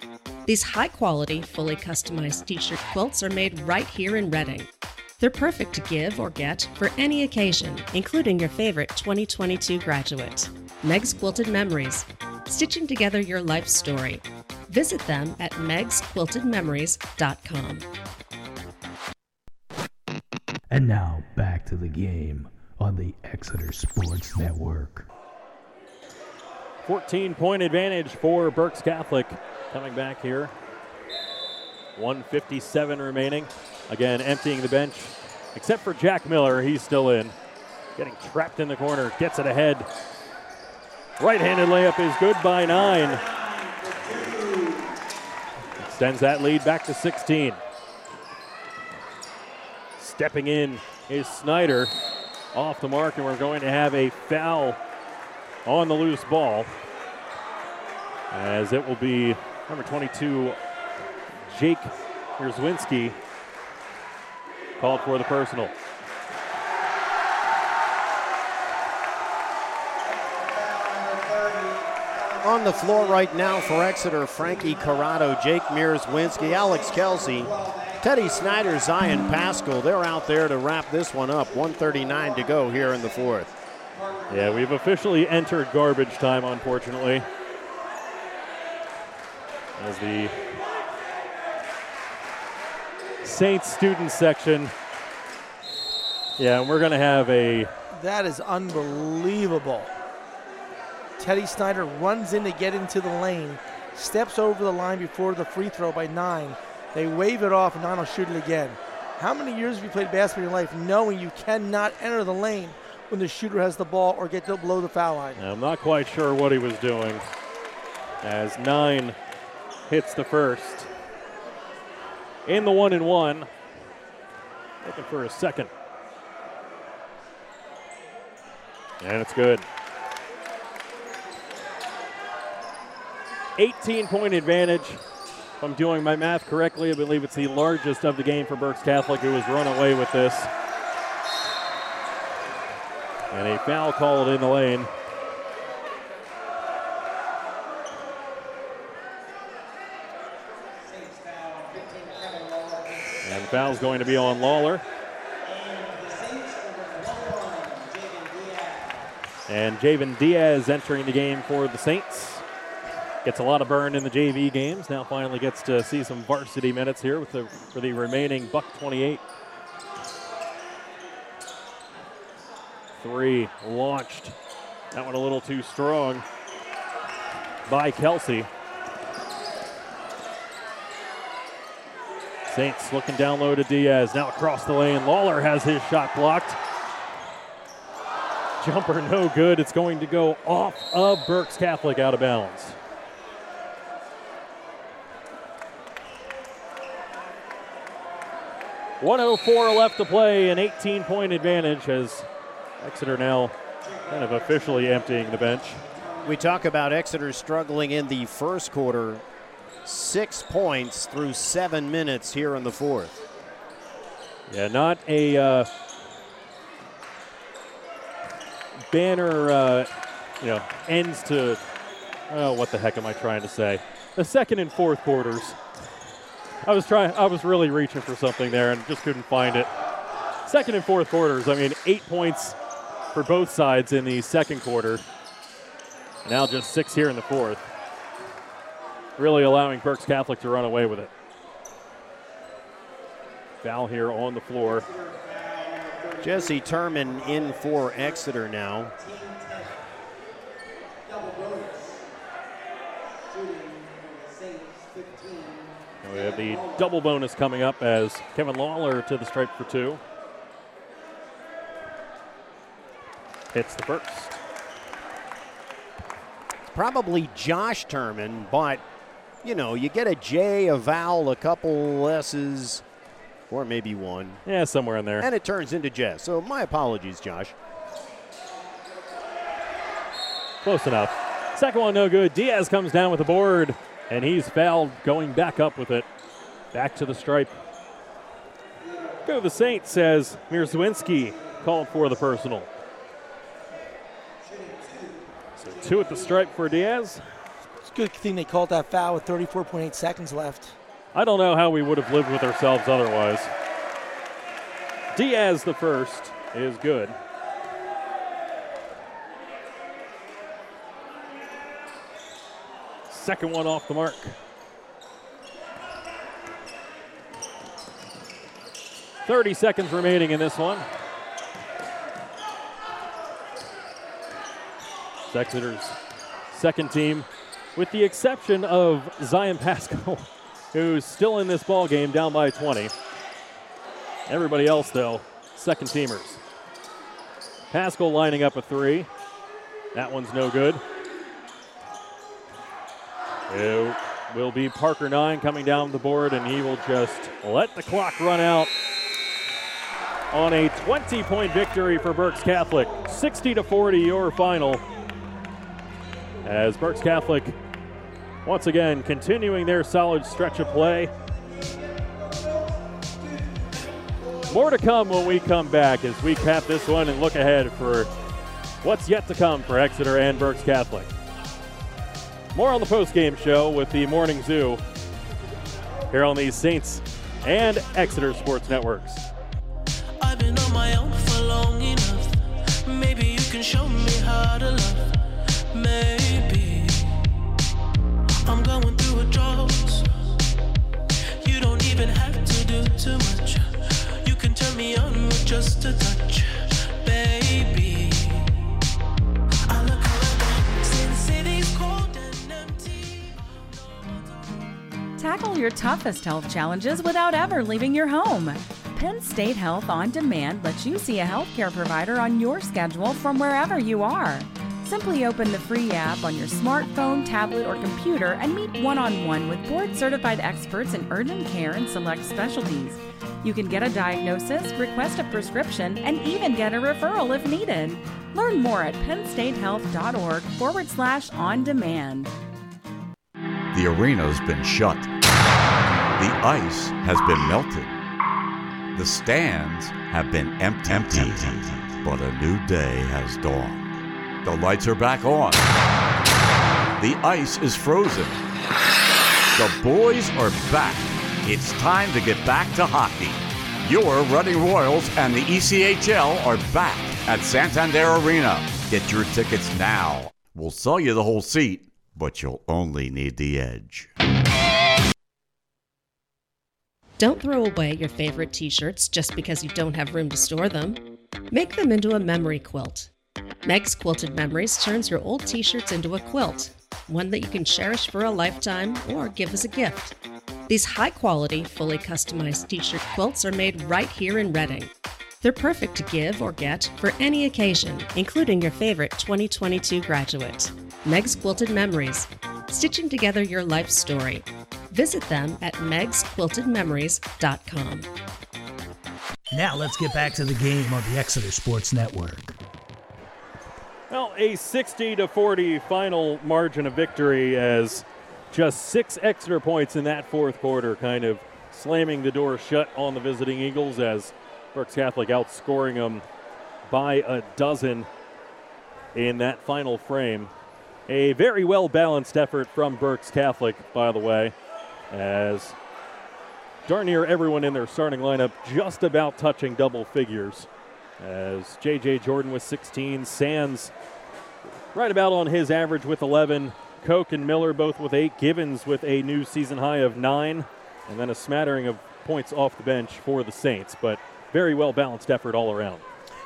These high quality, fully customized t shirt quilts are made right here in Reading. They're perfect to give or get for any occasion, including your favorite 2022 graduate. Meg's Quilted Memories, stitching together your life story. Visit them at megsquiltedmemories.com. And now back to the game on the Exeter Sports Network. 14 point advantage for Berks Catholic coming back here. 157 remaining. Again, emptying the bench. Except for Jack Miller, he's still in. Getting trapped in the corner, gets it ahead. Right handed layup is good by nine. Extends that lead back to 16. Stepping in is Snyder off the mark, and we're going to have a foul on the loose ball. As it will be number 22, Jake Herzwinski, called for the personal. On the floor right now for Exeter, Frankie Corrado, Jake Mearswinski, Alex Kelsey, Teddy Snyder, Zion Pascal. They're out there to wrap this one up. 139 to go here in the fourth. Yeah, we've officially entered garbage time, unfortunately. As the Saints student section. Yeah, and we're going to have a That is unbelievable. Teddy Snyder runs in to get into the lane, steps over the line before the free throw by nine. They wave it off, and Nine will shoot it again. How many years have you played basketball in your life knowing you cannot enter the lane when the shooter has the ball or get below the foul line? I'm not quite sure what he was doing as nine hits the first. In the one and one. Looking for a second. And it's good. 18 point advantage. If I'm doing my math correctly, I believe it's the largest of the game for Berks Catholic, who has run away with this. And a foul called in the lane. And foul's going to be on Lawler. And Javen Diaz entering the game for the Saints. Gets a lot of burn in the JV games. Now finally gets to see some varsity minutes here with the, for the remaining Buck 28. Three launched. That one a little too strong by Kelsey. Saints looking down low to Diaz. Now across the lane. Lawler has his shot blocked. Jumper no good. It's going to go off of Berks Catholic out of bounds. One oh four left to play, an 18 point advantage as Exeter now kind of officially emptying the bench. We talk about Exeter struggling in the first quarter. Six points through seven minutes here in the fourth. Yeah, not a uh, banner, uh, you know, ends to, oh, what the heck am I trying to say? The second and fourth quarters. I was trying, I was really reaching for something there and just couldn't find it. Second and fourth quarters, I mean, eight points for both sides in the second quarter. Now just six here in the fourth. Really allowing Berks Catholic to run away with it. Foul here on the floor. Jesse Turman in for Exeter now. We have the double bonus coming up as Kevin Lawler to the stripe for two. Hits the first. It's Probably Josh Turman, but you know, you get a J, a vowel, a couple S's, or maybe one. Yeah, somewhere in there. And it turns into Jess. So my apologies, Josh. Close enough. Second one, no good. Diaz comes down with the board, and he's fouled going back up with it. Back to the stripe. Go to the Saints, says Mirzwinski, called for the personal. So two at the stripe for Diaz. It's a good thing they called that foul with 34.8 seconds left. I don't know how we would have lived with ourselves otherwise. Diaz, the first, is good. Second one off the mark. Thirty seconds remaining in this one. Exeter's second team, with the exception of Zion Pascal, [laughs] who's still in this ball game down by 20. Everybody else, though, second teamers. Pascal lining up a three. That one's no good. It will be Parker Nine coming down the board, and he will just let the clock run out on a 20 point victory for Berks Catholic. 60 to 40, your final. As Berks Catholic once again continuing their solid stretch of play. More to come when we come back as we cap this one and look ahead for what's yet to come for Exeter and Berks Catholic. More on the post-game show with the Morning Zoo here on the Saints and Exeter Sports Networks. I've been on my own for long enough. Maybe you can show me how to love. Maybe I'm going through a drought. You don't even have to do too much. You can turn me on with just a touch, Tackle your toughest health challenges without ever leaving your home. Penn State Health On Demand lets you see a healthcare provider on your schedule from wherever you are. Simply open the free app on your smartphone, tablet, or computer and meet one on one with board certified experts in urgent care and select specialties. You can get a diagnosis, request a prescription, and even get a referral if needed. Learn more at pennstatehealth.org forward slash on demand. The arena's been shut. The ice has been melted. The stands have been empty. empty. But a new day has dawned. The lights are back on. The ice is frozen. The boys are back. It's time to get back to hockey. Your Running Royals and the ECHL are back at Santander Arena. Get your tickets now. We'll sell you the whole seat, but you'll only need the edge. Don't throw away your favorite t shirts just because you don't have room to store them. Make them into a memory quilt. Meg's Quilted Memories turns your old t shirts into a quilt, one that you can cherish for a lifetime or give as a gift. These high quality, fully customized t shirt quilts are made right here in Reading. They're perfect to give or get for any occasion, including your favorite 2022 graduate. Meg's Quilted Memories, stitching together your life story. Visit them at megsquiltedmemories.com. Now let's get back to the game on the Exeter Sports Network. Well, a 60 to 40 final margin of victory as just six extra points in that fourth quarter, kind of slamming the door shut on the visiting Eagles as Berks Catholic outscoring them by a dozen in that final frame. A very well balanced effort from Berks Catholic, by the way, as darn near everyone in their starting lineup just about touching double figures. As J.J. Jordan with 16, Sands right about on his average with 11, Koch and Miller both with 8, Givens with a new season high of 9, and then a smattering of points off the bench for the Saints. But very well balanced effort all around.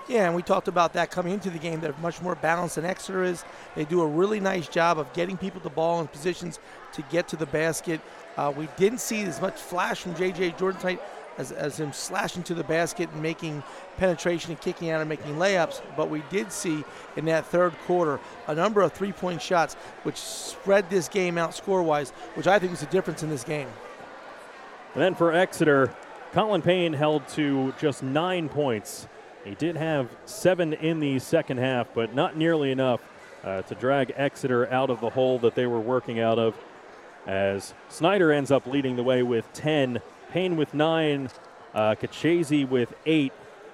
Yeah, and we talked about that coming into the game. They're much more balanced than Exeter is. They do a really nice job of getting people the ball in positions to get to the basket. Uh, we didn't see as much flash from J.J. Jordan tonight as, as him slashing to the basket and making penetration and kicking out and making layups, but we did see in that third quarter a number of three point shots which spread this game out score wise, which I think was the difference in this game. And then for Exeter, Colin Payne held to just nine points. He did have seven in the second half, but not nearly enough uh, to drag Exeter out of the hole that they were working out of. As Snyder ends up leading the way with 10, Payne with nine, uh, with eight.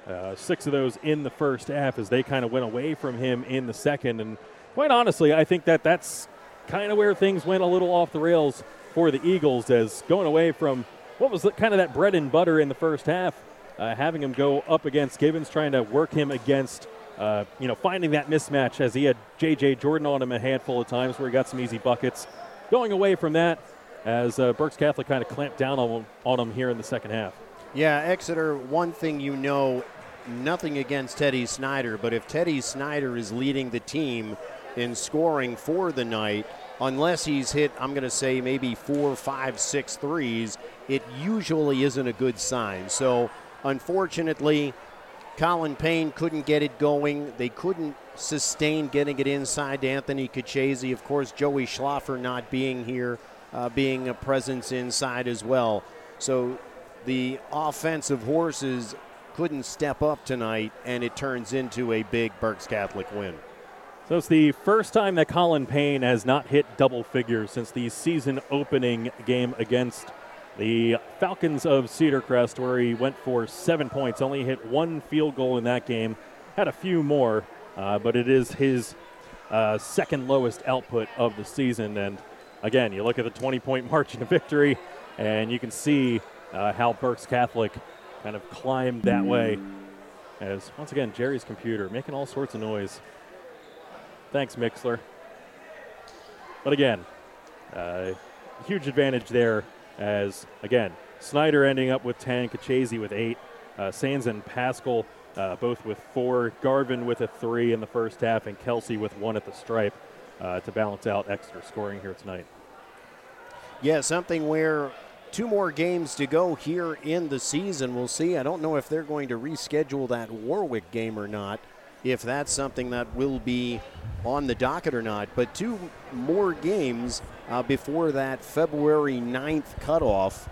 Uh, six of those in the first half as they kind of went away from him in the second. And quite honestly, I think that that's kind of where things went a little off the rails for the Eagles as going away from what was kind of that bread and butter in the first half, uh, having him go up against Gibbons, trying to work him against, uh, you know, finding that mismatch as he had J.J. Jordan on him a handful of times where he got some easy buckets. Going away from that as uh, Berks Catholic kind of clamped down on on him here in the second half. Yeah, Exeter, one thing you know, nothing against Teddy Snyder, but if Teddy Snyder is leading the team in scoring for the night, unless he's hit, I'm going to say maybe four, five, six threes, it usually isn't a good sign. So, unfortunately, Colin Payne couldn't get it going. They couldn't sustain getting it inside to Anthony Kachese. Of course, Joey Schlaffer not being here, uh, being a presence inside as well. So, the offensive horses couldn't step up tonight, and it turns into a big Berks Catholic win. So it's the first time that Colin Payne has not hit double figures since the season opening game against the Falcons of Cedar Crest, where he went for seven points, only hit one field goal in that game, had a few more, uh, but it is his uh, second lowest output of the season. And again, you look at the 20 point [laughs] margin of victory, and you can see uh, how Berks Catholic kind of climbed that way. As once again, Jerry's computer making all sorts of noise. Thanks, Mixler. But again, uh, huge advantage there as, again, Snyder ending up with 10, Kachese with 8, uh, Sands and Pascal uh, both with 4, Garvin with a 3 in the first half, and Kelsey with 1 at the stripe uh, to balance out extra scoring here tonight. Yeah, something where two more games to go here in the season. We'll see. I don't know if they're going to reschedule that Warwick game or not, if that's something that will be on the docket or not. But two more games uh, before that February 9th cutoff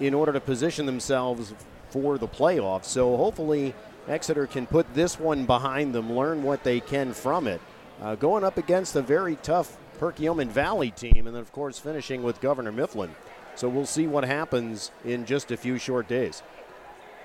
in order to position themselves for the playoffs. So hopefully Exeter can put this one behind them, learn what they can from it. Uh, going up against a very tough Perkiomen Valley team, and then, of course, finishing with Governor Mifflin. So we'll see what happens in just a few short days.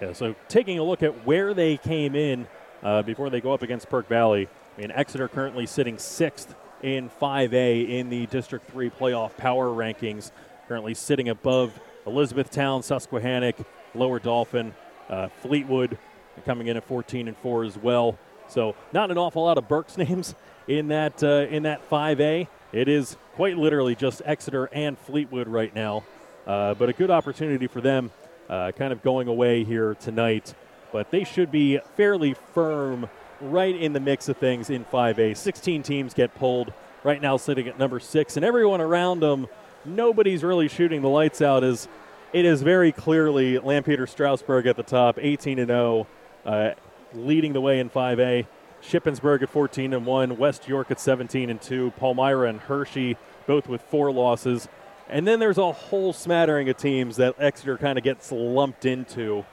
Yeah, so taking a look at where they came in uh, before they go up against Perk Valley, I mean, Exeter currently sitting sixth in 5A in the District 3 playoff power rankings, currently sitting above Elizabethtown, Susquehannock, Lower Dauphin, uh, Fleetwood coming in at 14 and 4 as well. So not an awful lot of Berks [laughs] names in that uh, in that 5A. It is quite literally just Exeter and Fleetwood right now, uh, but a good opportunity for them, uh, kind of going away here tonight. But they should be fairly firm right in the mix of things in 5A. 16 teams get pulled right now, sitting at number six, and everyone around them, nobody's really shooting the lights out. As it is very clearly Lampeter Strasburg at the top, 18 and 0, uh, leading the way in 5A. Shippensburg at 14 and 1, West York at 17 and 2, Palmyra and Hershey both with four losses. And then there's a whole smattering of teams that Exeter kind of gets lumped into,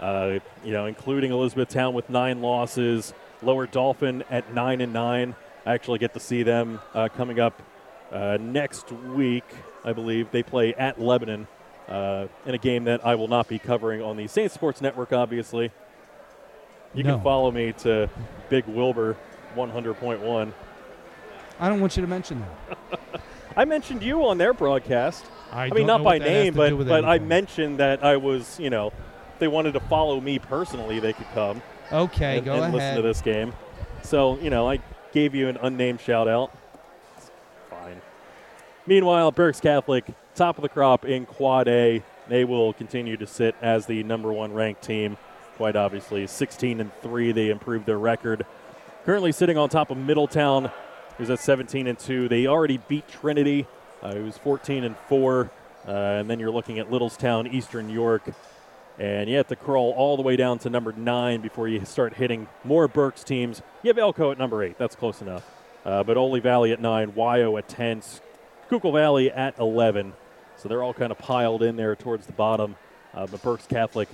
uh, you know, including Elizabethtown with nine losses, Lower Dauphin at nine and nine. I actually get to see them uh, coming up uh, next week, I believe. They play at Lebanon uh, in a game that I will not be covering on the Saint Sports Network, obviously. You No. can follow me to Big Wilbur 100.1. I don't want you to mention that. [laughs] I mentioned you on their broadcast. I mean, don't by what that has name, but but I mentioned that I was, you know, if they wanted to follow me personally, they could come. Okay, and, go and ahead. listen to this game. So, you know, I gave you an unnamed shout out. It's fine. Meanwhile, Berks Catholic, top of the crop in Quad A. They will continue to sit as the number one ranked team. Quite obviously, 16 and three. They improved their record. Currently sitting on top of Middletown, who's at 17 and two. They already beat Trinity, uh, who's 14 and four. Uh, and then you're looking at Littlestown, Eastern York, and you have to crawl all the way down to number nine before you start hitting more Berks teams. You have Elco at number eight. That's close enough. Uh, but Oley Valley at nine, Wyo at 10, Schuylkill Valley at 11. So they're all kind of piled in there towards the bottom. Uh, but Berks Catholic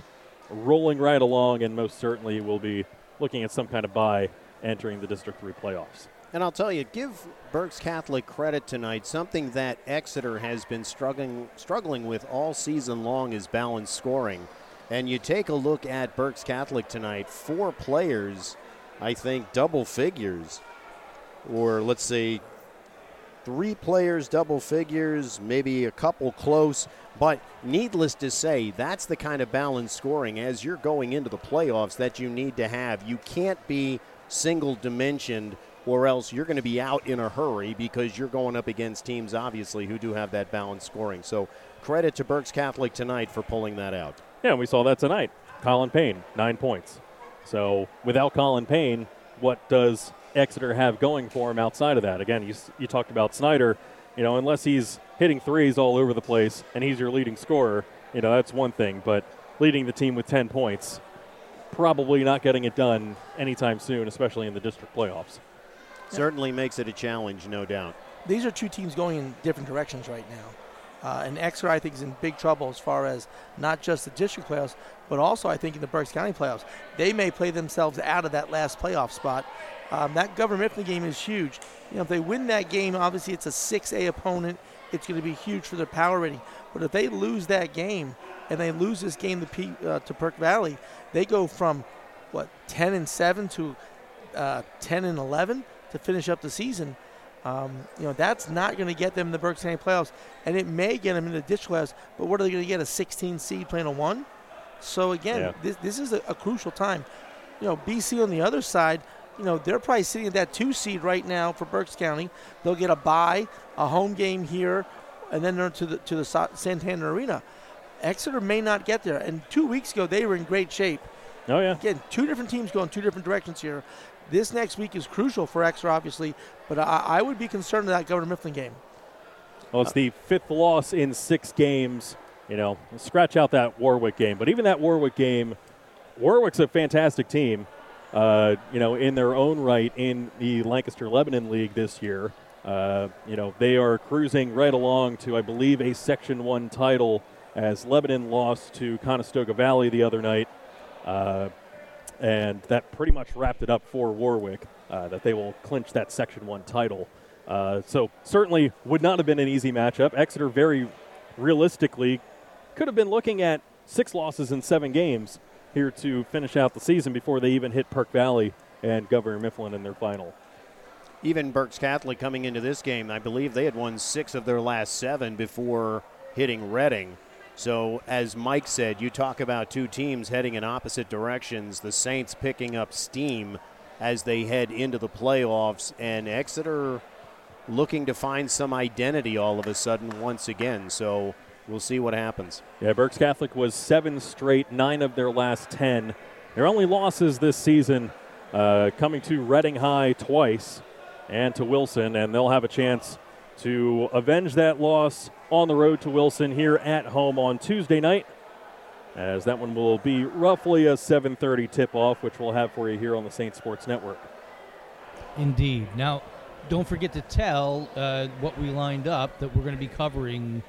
rolling right along and most certainly will be looking at some kind of bye entering the District 3 playoffs. And I'll tell you, give Berks Catholic credit tonight. Something that Exeter has been struggling struggling with all season long is balanced scoring. And you take a look at Berks Catholic tonight, four players, I think, double figures, or let's say three players double figures, maybe a couple close. But needless to say, that's the kind of balanced scoring as you're going into the playoffs that you need to have. You can't be single dimensioned or else you're going to be out in a hurry because you're going up against teams, obviously, who do have that balanced scoring. So credit to Berks Catholic tonight for pulling that out. Yeah, we saw that tonight. Colin Payne, nine points. So without Colin Payne, what does Exeter have going for him outside of that? Again, you, you talked about Snyder. You know, unless he's hitting threes all over the place and he's your leading scorer, you know, that's one thing. But leading the team with 10 points, probably not getting it done anytime soon, especially in the district playoffs. Certainly makes it a challenge, no doubt. These are two teams going in different directions right now. Uh, and Exeter, I think, is in big trouble as far as not just the district playoffs, but also I think in the Berks County playoffs. They may play themselves out of that last playoff spot. Um, that Governor Mifflin game is huge. You know, if they win that game, obviously it's a 6A opponent. It's going to be huge for their power rating. But if they lose that game and they lose this game to, P, uh, to Perk Valley, they go from what 10 and 7 to uh, 10 and 11 to finish up the season. Um, you know, that's not going to get them in the Berks County playoffs, and it may get them in the ditch playoffs. But what are they going to get? A 16 seed playing a one? So again, Yeah. this, this is a, a crucial time. You know, BC on the other side, you know, they're probably sitting at that two seed right now for Berks County. They'll get a bye, a home game here, and then they're to the to the Sa- Santander Arena. Exeter may not get there. And two weeks ago, they were in great shape. Oh yeah. Again, two different teams going two different directions here. This next week is crucial for Exeter, obviously, but I, I would be concerned with that Governor Mifflin game. Well, it's the fifth loss in six games. You know, scratch out that Warwick game, but even that Warwick game, Warwick's a fantastic team. Uh, you know, in their own right in the Lancaster Lebanon League this year. Uh, you know, they are cruising right along to, I believe, a Section One title as Lebanon lost to Conestoga Valley the other night. Uh, and that pretty much wrapped it up for Warwick. Uh, that they will clinch that Section One title. Uh, so certainly would not have been an easy matchup. Exeter very realistically could have been looking at six losses in seven games here to finish out the season before they even hit Perk Valley and Governor Mifflin in their final. Even Berks Catholic coming into this game, I believe they had won six of their last seven before hitting Reading. So, as Mike said, you talk about two teams heading in opposite directions. The Saints picking up steam as they head into the playoffs, and Exeter looking to find some identity all of a sudden once again. So, we'll see what happens. Yeah, Berks Catholic was seven straight, nine of their last ten. Their only losses this season uh, coming to Reading High twice and to Wilson, and they'll have a chance to avenge that loss on the road to Wilson here at home on Tuesday night. As that one will be roughly a 7:30 tip-off, which we'll have for you here on the Saint Sports Network. Indeed. Now, don't forget to tell uh, what we lined up that we're going to be covering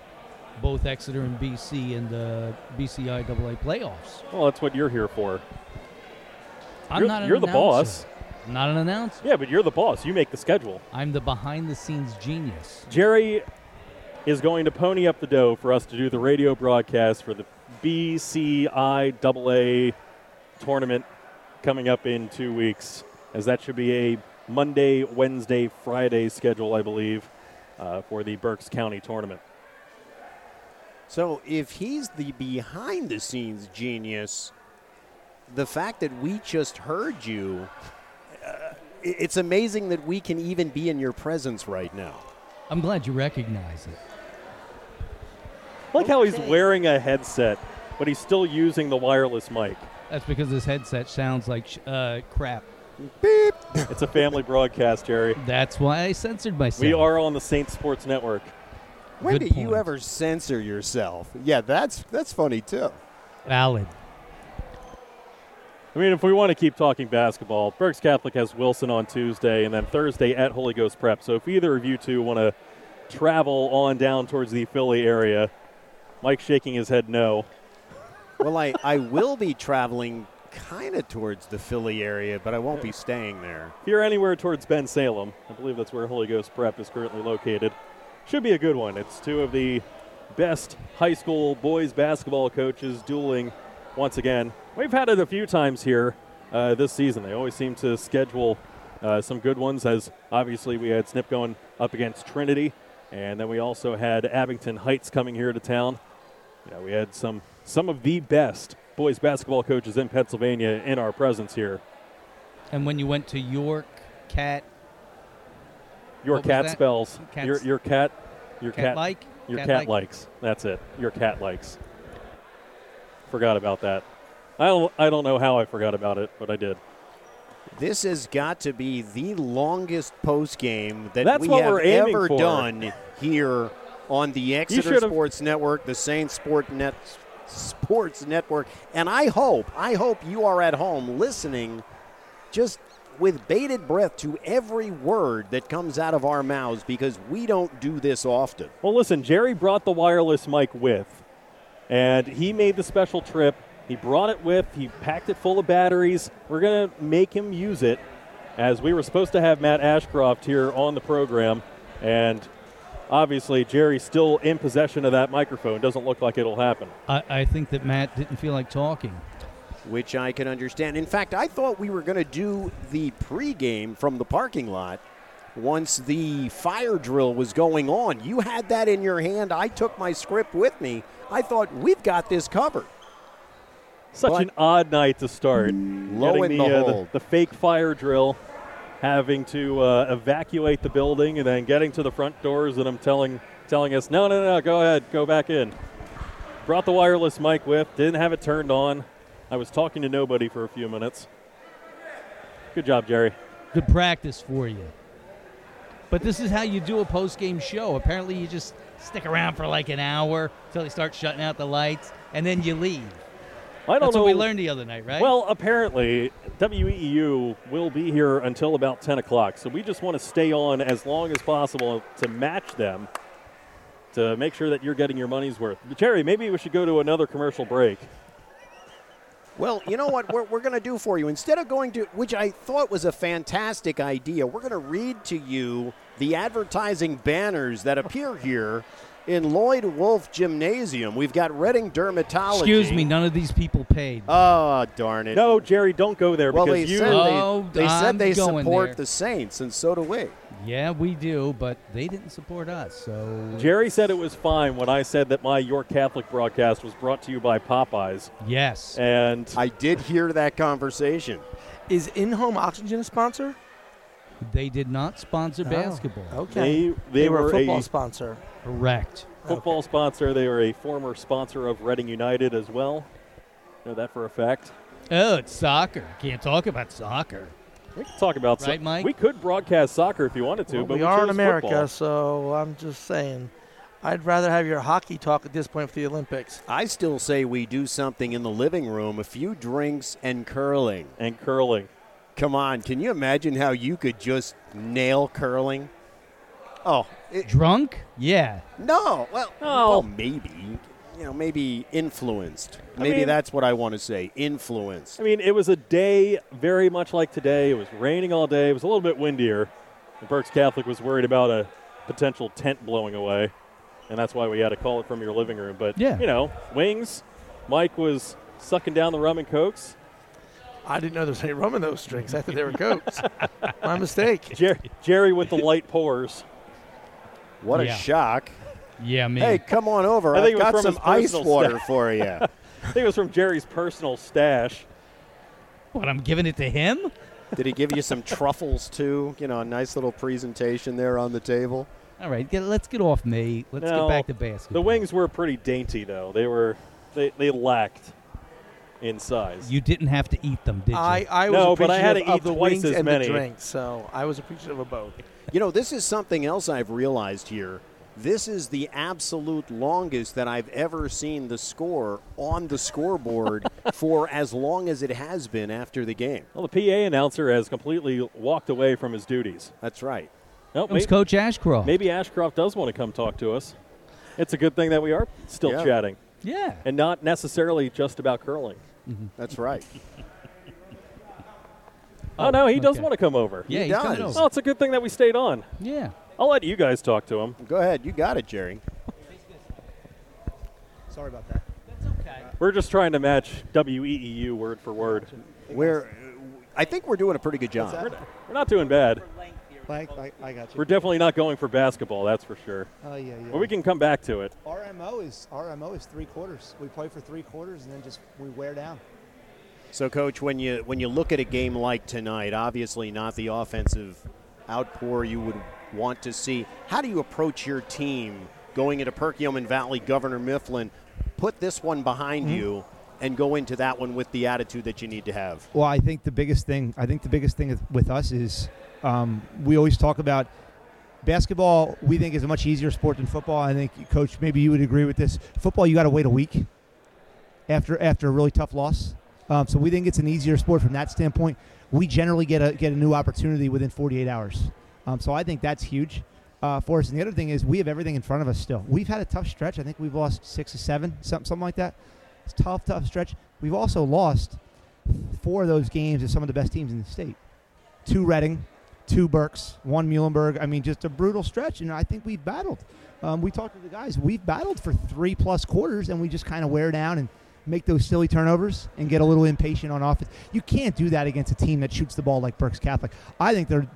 both Exeter and BC in the BCIAA playoffs. Well, that's what you're here for. I'm You're- not an you're the boss. I'm not an announcer. Yeah, but you're the boss. You make the schedule. I'm the behind-the-scenes genius. Jerry is going to pony up the dough for us to do the radio broadcast for the BCIAA tournament coming up in two weeks, as that should be a Monday, Wednesday, Friday schedule, I believe, uh, for the Berks County tournament. So if he's the behind the scenes genius, the fact that we just heard you, i- it's amazing that we can even be in your presence right now. I'm glad you recognize it. I like how he's wearing a headset, but he's still using the wireless mic. That's because this headset sounds like sh- uh, crap. Beep. It's a family [laughs] broadcast, Jerry. That's why I censored myself. We are on the Saint Sports Network. When Good do you ever censor yourself? Yeah, that's that's funny too. valid. I mean, if we want to keep talking basketball, Berks Catholic has Wilson on Tuesday, and then Thursday at Holy Ghost Prep. So if either of you two want to travel on down towards the Philly area, Mike's shaking his head no. Well, I, I will be traveling kind of towards the Philly area, but I won't be staying there. If you're anywhere towards Bensalem, I believe that's where Holy Ghost Prep is currently located. Should be a good one. It's two of the best high school boys basketball coaches dueling once again. We've had it a few times here uh, this season. They always seem to schedule uh, some good ones, as obviously we had Snip going up against Trinity, and then we also had Abington Heights coming here to town. You know, we had some some of the best boys basketball coaches in Pennsylvania in our presence here. And when you went to York, Cat, Your cat spells. Cat's- Your your cat. Your cat. Cat-like? Your Cat-like? cat likes. That's it. Your cat likes. Forgot about that. I don't. I don't know how I forgot about it, but I did. This has got to be the longest post game that That's we have ever for. done here on the Exeter Sports Network, the Saints Sport Net Sports Network, and I hope, I hope you are at home listening, just with bated breath to every word that comes out of our mouths because we don't do this often. Well, listen. Jerry brought the wireless mic with, and he made the special trip. He brought it with. He packed it full of batteries. We're gonna make him use it, as we were supposed to have Matt Ashcroft here on the program, and obviously Jerry's still in possession of that microphone. Doesn't look like it'll happen. I, I think that Matt didn't feel like talking. which I can understand. In fact, I thought we were going to do the pregame from the parking lot once the fire drill was going on. You had that in your hand. I took my script with me. I thought, we've got this covered. Such But- an odd night to start. Low Getting in the, the uh, hold. the fake fire drill, having to uh, evacuate the building, and then getting to the front doors, and I'm telling telling us, no, no, no, go ahead, go back in. Brought the wireless mic with, didn't have it turned on. I was talking to nobody for a few minutes. Good job, Jerry. Good practice for you. But this is how you do a post game show. Apparently, you just stick around for like an hour until they start shutting out the lights, and then you leave. I don't That's know. what we learned the other night, right? Well, apparently, WEEU will be here until about 10 o'clock. So we just want to stay on as long as possible to match them to make sure that you're getting your money's worth. Jerry, maybe we should go to another commercial break. Well, you know what we're, we're going to do for you? Instead of going to, which I thought was a fantastic idea, we're going to read to you the advertising banners that appear here in Lloyd Wolf Gymnasium. We've got Reading Dermatology. Excuse me, none of these people paid. Oh, darn it. No, Jerry, don't go there well, because they you. said Oh, they, they I'm said they support there. the Saints, and so do we. Yeah, we do, but they didn't support us. So Jerry said it was fine when I said that my York Catholic broadcast was brought to you by Popeyes. yes, And I did hear that conversation. Is In Home Oxygen a sponsor? they did not sponsor oh, basketball. Okay. they, they, were, were, a football a sponsor. Correct. football sponsor. They were a former sponsor of Reading United as well. Know that for a fact. Oh, it's soccer. Can't talk about soccer. We could talk about so- Mike? We could broadcast soccer if you wanted to, Well, but we are in America, football. so I'm just saying. I'd rather have your hockey talk at this point for the Olympics. I still say we do something in the living room, a few drinks and curling. and curling. Come on, can you imagine how you could just nail curling? Oh, it, Drunk? Yeah. no. Well, No. well, maybe. You know, maybe influenced. I Maybe mean- that's what I want to say. Influenced. I mean, it was a day very much like today. It was raining all day. It was a little bit windier. And Berks Catholic was worried about a potential tent blowing away, and that's why we had to call it from your living room. But Yeah. you know, wings. Mike was sucking down the rum and cokes. I didn't know there was any rum in those drinks. I thought they were cokes. My mistake. Jer- Jerry with the light pours. What a shock. Yeah, me. Hey, come on over. I think I've it was got from some ice water stash. for you. [laughs] I think it was from Jerry's personal stash. What, I'm giving it to him? Did he give you some truffles too? You know, a nice little presentation there on the table. All right, get, let's get off me. Let's No, get back to basketball. The wings were pretty dainty, though. They were, they, they lacked in size. You didn't have to eat them, did you? I, I was No, but I had to eat the twice wings as and many. the drinks, so I was appreciative of both. You know, this is something else I've realized here. This is the absolute longest that I've ever seen the score on the scoreboard [laughs] for as long as it has been after the game. Well, the PA announcer has completely walked away from his duties. That's right. No, it was maybe, Coach Ashcroft. maybe Ashcroft does want to come talk to us. It's a good thing that we are still Yeah. chatting Yeah. and not necessarily just about curling. Mm-hmm. That's right. Oh, no, he does okay. want to come over. Yeah, He he's coming does. over. Well, it's a good thing that we stayed on. Yeah. I'll let you guys talk to him. Go ahead. You got it, Jerry. Sorry about that. That's okay. We're just trying to match WEEU word for word. We're, I think we're doing a pretty good job. We're, we're not doing bad. Mike, I, I got you. We're definitely not going for basketball, that's for sure. Oh yeah, yeah. But we can come back to it. RMO is our MO is three quarters. We play for three quarters and then just we wear down. So, coach, when you when you look at a game like tonight, obviously not the offensive outpour you would want to see. How do you approach your team going into Perkiomen Valley, Governor Mifflin? Put this one behind you and go into that one with the attitude that you need to have. Well, I think the biggest thing. I think the biggest thing with- with us is um, we always talk about basketball. We think is a much easier sport than football. I think, Coach, maybe you would agree with this. Football, you got to wait a week after after a really tough loss. Um, so we think it's an easier sport from that standpoint. We generally get a get a new opportunity within 48 hours. Um, so I think that's huge uh, for us. And the other thing is we have everything in front of us still. We've had a tough stretch. I think we've lost six or seven, something something like that. It's tough, tough stretch. We've also lost four of those games to some of the best teams in the state. Two Reading, two Berks, one Muhlenberg. I mean, just a brutal stretch, and I think we've battled. Um, we talked to the guys. We've battled for three plus quarters, and we just kind of wear down and make those silly turnovers and get a little impatient on offense. You can't do that against a team that shoots the ball like Berks Catholic. I think they're.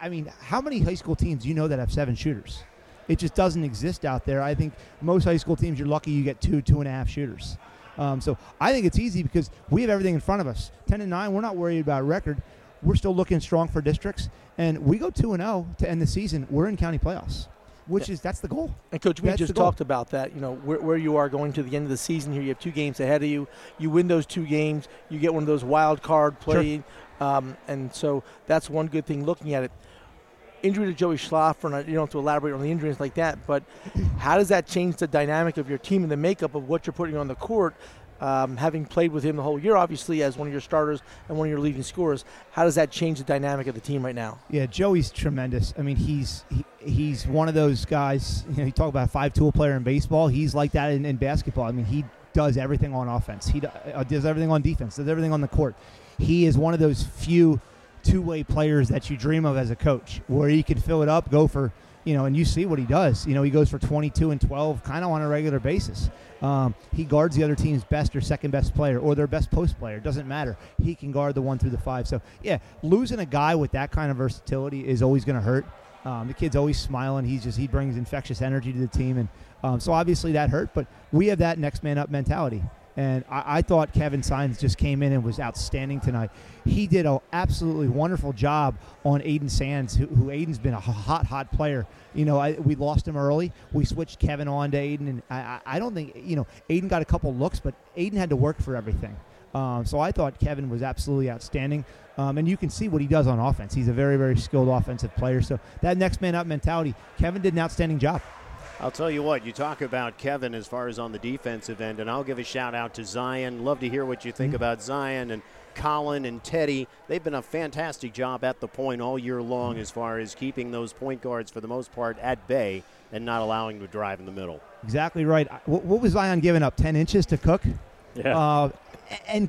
I mean, how many high school teams do you know that have seven shooters? It just doesn't exist out there. I think most high school teams, you're lucky you get two, two and a half shooters. Um, so I think it's easy because we have everything in front of us. Ten and nine, we're not worried about record. We're still looking strong for districts, and we go two and zero to end the season. We're in county playoffs, which is that's the goal. And coach, we That's just talked about that. You know where, where you are going to the end of the season. Here, you have two games ahead of you. You win those two games, you get one of those wild card play, um, and so that's one good thing. Looking at it, injury to Joey Schlaffer, and I- you don't have to elaborate on the injuries like that. But how does that change the dynamic of your team and the makeup of what you're putting on the court? Um, having played with him the whole year, obviously as one of your starters and one of your leading scorers, how does that change the dynamic of the team right now? Yeah, Joey's tremendous. I mean, he's he, he's one of those guys. You know, you talk about a five-tool player in baseball. He's like that in, in basketball. I mean, he does everything on offense. He uh, does everything on defense. Does everything on the court. He is one of those few two-way players that you dream of as a coach, where he can fill it up, go for you know, and you see what he does. You know, he goes for 22 and 12 kind of on a regular basis. Um, he guards the other team's best or second best player or their best post player. Doesn't matter. He can guard the one through the five. So, yeah, losing a guy with that kind of versatility is always going to hurt. Um, the kid's always smiling. He's just he brings infectious energy to the team, and um, so obviously that hurt. But we have that next man up mentality. And I, I thought Kevin Signs just came in and was outstanding tonight. He did an absolutely wonderful job on Aiden Sands, who, who Aiden's been a hot, hot player. You know, I, we lost him early. We switched Kevin on to Aiden, and I, I I don't think you know Aiden got a couple looks, but Aiden had to work for everything. Um, so I thought Kevin was absolutely outstanding, um, and you can see what he does on offense. He's a very, very skilled offensive player. So that next man up mentality, Kevin did an outstanding job. I'll tell you what, you talk about Kevin as far as on the defensive end, and I'll give a shout out to Zion. Love to hear what you think about Zion and Colin and Teddy. They've been a fantastic job at the point all year long as far as keeping those point guards, for the most part, at bay and not allowing them to drive in the middle. Exactly right. What, what was Zion giving up? Ten inches to Koch. Yeah. Uh, and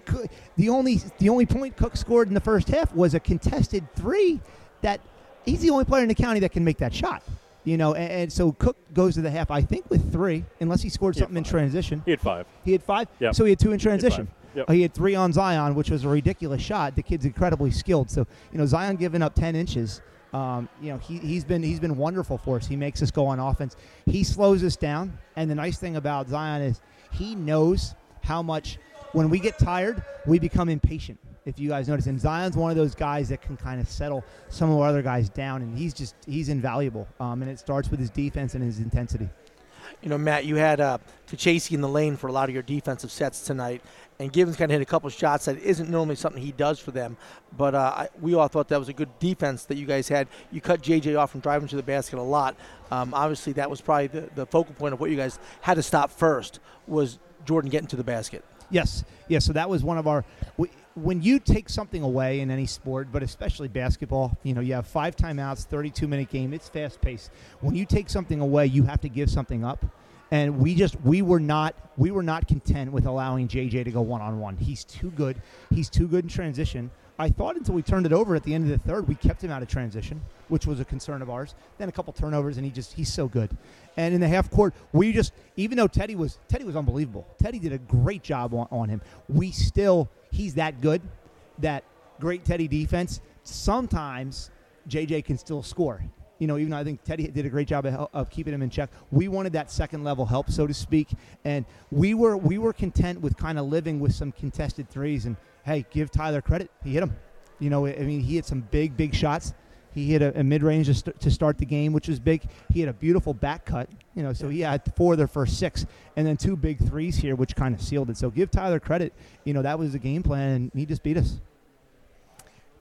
the only the only point Koch scored in the first half was a contested three. That he's the only player in the county that can make that shot. You know, and, and so Koch goes to the half, I think, with three, unless he scored He something in transition. He had five. He had five. Yep. So he had two in He had transition. Yep. He had three on Zion, which was a ridiculous shot. The kid's incredibly skilled. So you know, Zion giving up ten inches. Um, you know, he, he's been he's been wonderful for us. He makes us go on offense. He slows us down. And the nice thing about Zion is he knows how much when we get tired, we become impatient. If you guys notice, and Zion's one of those guys that can kind of settle some of our other guys down, and he's just he's invaluable. Um, and it starts with his defense and his intensity. You know, Matt, you had uh, Kachasey in the lane for a lot of your defensive sets tonight, and Givens kind of hit a couple shots that isn't normally something he does for them. But uh, we all thought that was a good defense that you guys had. You cut JJ off from driving to the basket a lot. Um, obviously, that was probably the, the focal point of what you guys had to stop first was Jordan getting to the basket. Yes, yes. So that was one of our. When you take something away in any sport, but especially basketball, you know, you have five timeouts, 32 minute game. It's fast paced. When you take something away, you have to give something up. And we just we were not we were not content with allowing JJ to go one on one. He's too good. He's too good in transition. I thought until we turned it over at the end of the third, we kept him out of transition, which was a concern of ours. Then a couple turnovers, and he just he's so good. And in the half court, we just even though Teddy was Teddy was unbelievable. Teddy did a great job on, on him. We still he's that good, that great Teddy defense. Sometimes JJ can still score. You know, even though I think Teddy did a great job of, of keeping him in check. We wanted that second level help, so to speak, and we were we were content with kind of living with some contested threes. And hey, give Tyler credit, he hit them. You know, I mean, he hit some big big shots. He hit a, a mid range to, st- to start the game, which was big. He had a beautiful back cut, you know, so he had four of their first six, and then two big threes here, which kind of sealed it. So give Tyler credit. You know, that was the game plan, and he just beat us.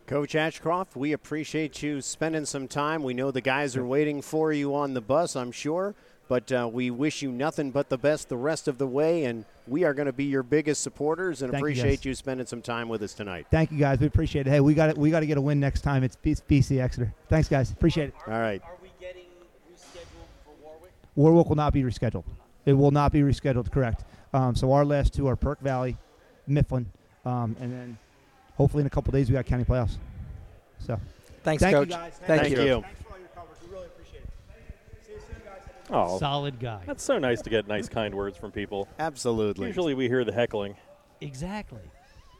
Coach Ashcroft, we appreciate you spending some time. We know the guys are waiting for you on the bus, I'm sure, but uh, we wish you nothing but the best the rest of the way, and we are going to be your biggest supporters and Thank appreciate guys. you spending some time with us tonight. Thank you guys, we appreciate it. Hey, we got it. We got to get a win next time. It's BC Exeter. Thanks, guys. Appreciate it. All right. Are we getting rescheduled for Warwick? Warwick will not be rescheduled. It will not be rescheduled. Correct. Um, so our last two are Perk Valley, Mifflin, um, and then hopefully in a couple days we got county playoffs. So Thanks, thank Coach. You guys. Thank Thank you. you. Thanks for all your coverage. We really appreciate it. See you soon, guys. Oh, Solid guy. That's so nice to get nice, kind words from people. Absolutely. Usually we hear the heckling. Exactly.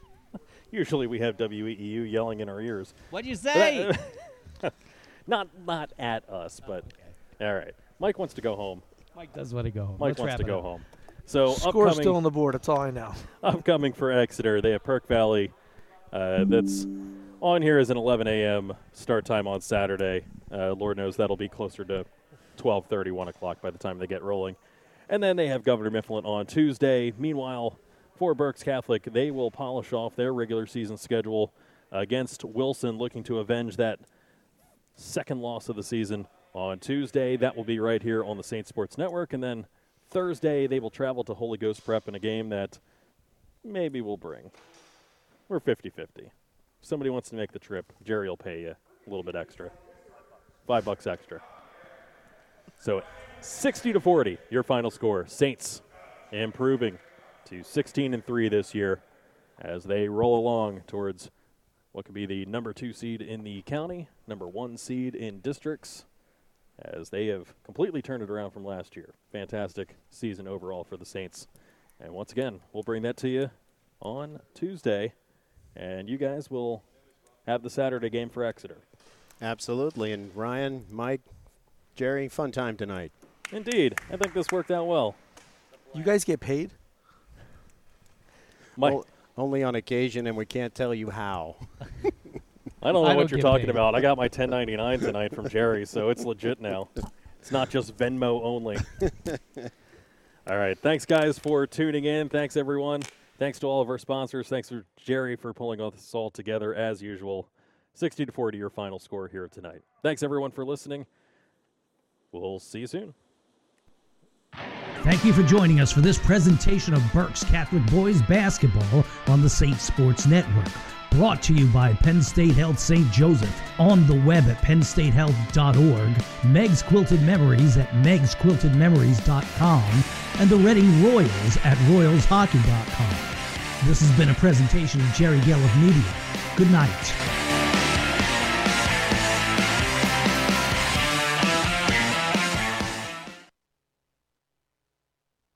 [laughs] Usually we have WEEU yelling in our ears. What'd you say? [laughs] not not at us, but all right. Mike wants to go home. Mike does want to go home. Mike Let's wants to go up. home. So score upcoming, still on the board. That's all I know. [laughs] upcoming for Exeter, they have Perk Valley. Uh, that's on here is an 11 a.m. start time on Saturday. Uh, Lord knows that'll be closer to 12:30, 1 o'clock by the time they get rolling. And then they have Governor Mifflin on Tuesday. Meanwhile, for Berks Catholic, they will polish off their regular season schedule against Wilson, looking to avenge that second loss of the season on Tuesday. That will be right here on the Saint Sports Network. And then Thursday, they will travel to Holy Ghost Prep in a game that maybe we'll bring. We're 50 50. Somebody wants to make the trip, Jerry will pay you a little bit extra. Five bucks extra. So 60 to 40, your final score. Saints improving to 16 and 3 this year as they roll along towards what could be the number two seed in the county, number one seed in districts, as they have completely turned it around from last year. Fantastic season overall for the Saints. And once again, we'll bring that to you on Tuesday, and you guys will have the Saturday game for Exeter. Absolutely. And Ryan, Mike, Jerry, fun time tonight. Indeed, I think this worked out well. You guys get paid? Mike, O- only on occasion, and we can't tell you how. [laughs] I don't know I what don't you're talking paid. about. I got my 1099 tonight from Jerry, so it's legit now. It's not just Venmo only. [laughs] all right. Thanks, guys, for tuning in. Thanks, everyone. Thanks to all of our sponsors. Thanks to Jerry for pulling all this all together as usual. 60 to 40, your final score here tonight. Thanks, everyone, for listening. We'll see you soon. Thank you for joining us for this presentation of Berks Catholic Boys Basketball on the Saint Sports Network. Brought to you by Penn State Health St. Joseph on the web at pennstatehealth.org, Meg's Quilted Memories at megsquiltedmemories.com, and the Reading Royals at royalshockey.com. This has been a presentation of Jerry Gelliff Media. Good night.